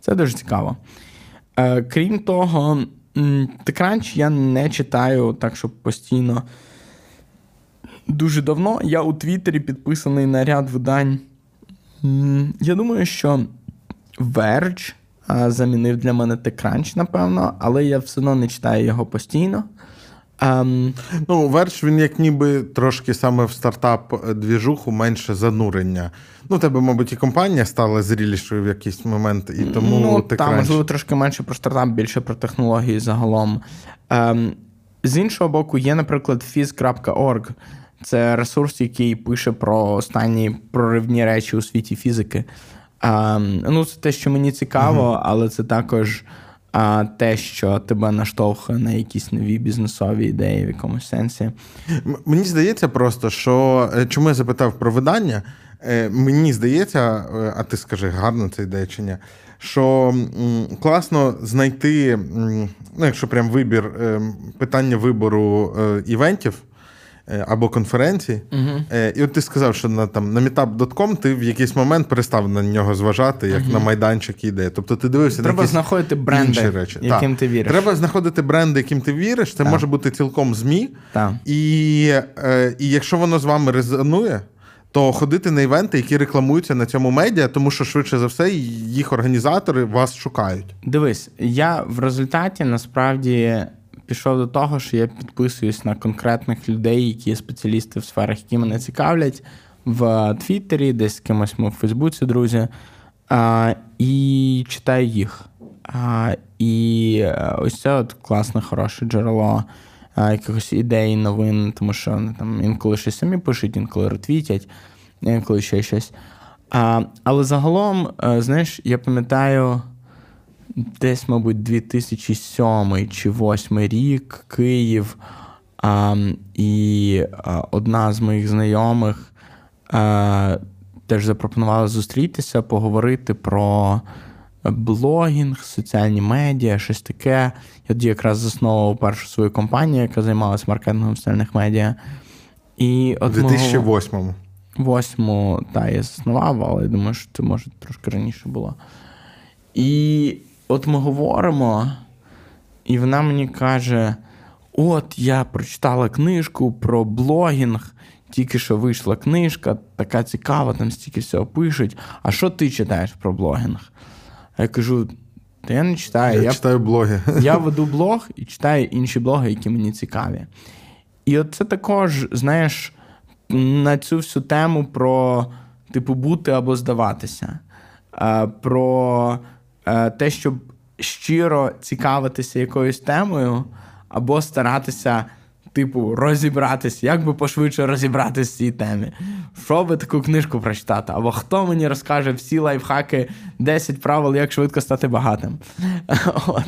Speaker 2: Це дуже цікаво. Е, крім того, TechCrunch я не читаю так, щоб постійно дуже давно. Я у Твіттері підписаний на ряд видань. Я думаю, що Verge замінив для мене TechCrunch, напевно, але я все одно не читаю його постійно.
Speaker 1: Um, ну, Верш, він як ніби трошки саме в стартап-двіжуху менше занурення. Ну, тебе, мабуть, і компанія стала зрілішою в якийсь момент, і тому
Speaker 2: ну,
Speaker 1: ти
Speaker 2: там, можливо, трошки менше про стартап, більше про технології загалом. Um, з іншого боку, є, наприклад, phys.org. Це ресурс, який пише про останні проривні речі у світі фізики. Um, ну, Це те, що мені цікаво, uh-huh. але це також а те, що тебе наштовхує на якісь нові бізнесові ідеї в якомусь сенсі.
Speaker 1: Мені здається просто, що е, чому я запитав про видання. Е, мені здається, е, а ти скажи, гарно це ідея чи ні, що класно знайти, ну, якщо прям вибір питання вибору івентів. Е, або конференції. Uh-huh. І от ти сказав, що на там на meetup.com ти в якийсь момент перестав на нього зважати, як uh-huh. на майданчик іде. Тобто ти дивився
Speaker 2: Треба
Speaker 1: на якісь
Speaker 2: знаходити бренди,
Speaker 1: інші речі.
Speaker 2: яким
Speaker 1: так.
Speaker 2: ти віриш.
Speaker 1: Треба знаходити бренди, яким ти віриш. Це так. може бути цілком ЗМІ. Так. І, е, І якщо воно з вами резонує. То ходити на івенти, які рекламуються на цьому медіа, тому що швидше за все їх організатори вас шукають.
Speaker 2: Дивись, я в результаті насправді пішов до того, що я підписуюсь на конкретних людей, які є спеціалісти в сферах, які мене цікавлять, в Твіттері, десь з кимось ми в Фейсбуці, друзі, і читаю їх. І е, ось це от класне, хороше джерело а, якихось ідей, новин, тому що вони там інколи щось самі пишуть, інколи ретвітять, інколи ще щось. Але загалом, е, знаєш, я пам'ятаю десь, мабуть, 2007 чи 2008 рік Київ. А, І а, одна з моїх знайомих а, теж запропонувала зустрітися, поговорити про блогінг, соціальні медіа, щось таке. Я тоді якраз засновував першу свою компанію, яка займалася маркетингом соціальних медіа. І
Speaker 1: от У 2008-му.
Speaker 2: Восьму, так, я заснував, але я думаю, що це може трошки раніше було. І от ми говоримо, і вона мені каже: от я прочитала книжку про блогінг, тільки що вийшла книжка, така цікава, там стільки всього пишуть. А що ти читаєш про блогінг? А я кажу: та я не читаю.
Speaker 1: Я, я читаю блоги.
Speaker 2: Я веду блог і читаю інші блоги, які мені цікаві. І от це також, знаєш, на цю всю тему про, типу, бути або здаватися. Про те, щоб щиро цікавитися якоюсь темою, або старатися, типу, розібратися, як би пошвидше розібратися в цій темі. Що би таку книжку прочитати? Або хто мені розкаже всі лайфхаки, 10 правил, як швидко стати багатим. От.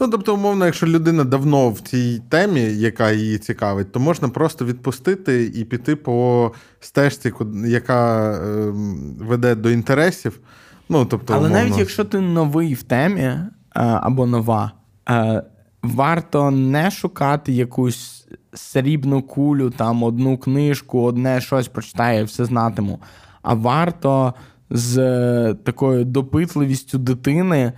Speaker 1: Ну, тобто, умовно, якщо людина давно в цій темі, яка її цікавить, то можна просто відпустити і піти по стежці, яка е, веде до інтересів. Ну, тобто,
Speaker 2: Але
Speaker 1: умовно...
Speaker 2: навіть якщо ти новий в темі е, або нова, е, варто не шукати якусь срібну кулю, там одну книжку, одне щось прочитає, все знатиму. А варто з такою допитливістю дитини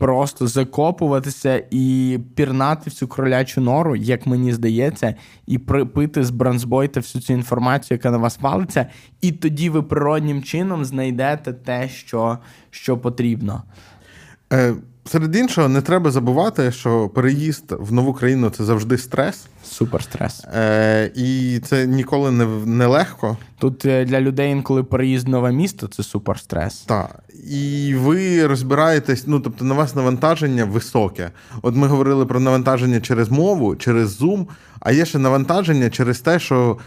Speaker 2: просто закопуватися і пірнати в цю кролячу нору, як мені здається, і припити з бронзбойта всю цю інформацію, яка на вас валиться, і тоді ви природнім чином знайдете те, що, що потрібно.
Speaker 1: Е, Серед іншого, не треба забувати, що переїзд в нову країну це завжди стрес.
Speaker 2: Супер стрес.
Speaker 1: Е, І це ніколи не, не легко.
Speaker 2: Тут е, для людей інколи переїзд в нове місто це супер стрес.
Speaker 1: Так. І ви розбираєтесь, ну тобто на вас навантаження високе. От ми говорили про навантаження через мову, через Zoom, а є ще навантаження через те, що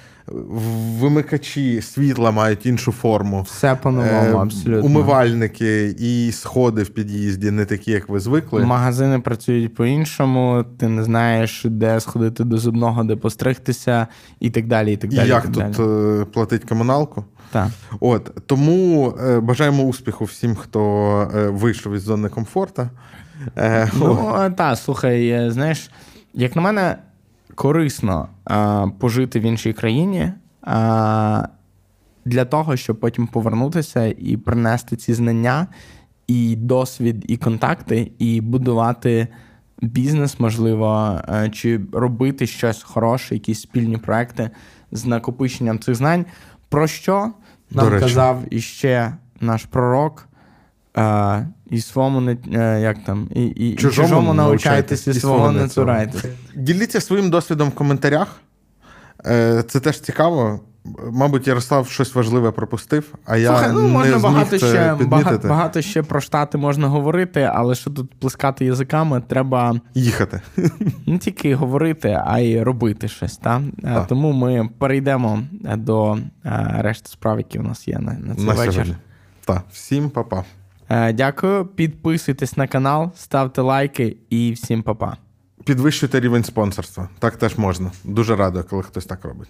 Speaker 1: вимикачі світла мають іншу форму.
Speaker 2: Все по-новому, абсолютно.
Speaker 1: Умивальники і сходи в під'їзді не такі, як ви звикли.
Speaker 2: Магазини працюють по-іншому, ти не знаєш, де сходити до зубного, де постригтися, і так далі. І так далі.
Speaker 1: І як
Speaker 2: так
Speaker 1: тут
Speaker 2: далі.
Speaker 1: е, платить комуналку?
Speaker 2: Так.
Speaker 1: От тому е, бажаємо успіху всім, хто е, вийшов із зони комфорту. Е,
Speaker 2: Ну, так, слухай, е, знаєш, як на мене, корисно а, пожити в іншій країні а, для того, щоб потім повернутися і принести ці знання, і досвід, і контакти, і будувати бізнес, можливо, е, чи робити щось хороше, якісь спільні проекти з накопиченням цих знань. Про що нам казав іще наш пророк? І своєму не е, як там, і, і,
Speaker 1: Чужому
Speaker 2: чужому,
Speaker 1: научайтесь,
Speaker 2: і свого не цурайтесь.
Speaker 1: Діліться своїм досвідом в коментарях. Е, Це теж цікаво. Мабуть, Ярослав щось важливе пропустив, а я
Speaker 2: Слухай, ну
Speaker 1: не
Speaker 2: можна
Speaker 1: зміг
Speaker 2: багато
Speaker 1: це
Speaker 2: ще багато, багато ще про штати можна говорити, але що тут плескати язиками, треба
Speaker 1: Їхати.
Speaker 2: не тільки говорити, а й робити щось. Та? Е,
Speaker 1: Так.
Speaker 2: Тому ми перейдемо до решти справ, які у нас є на, на цей
Speaker 1: на
Speaker 2: вечір.
Speaker 1: Так, всім па-па.
Speaker 2: Е, Дякую. Підписуйтесь на канал, ставте лайки і всім па-па.
Speaker 1: Підвищуйте рівень спонсорства. Так теж можна. Дуже радий, коли хтось так робить.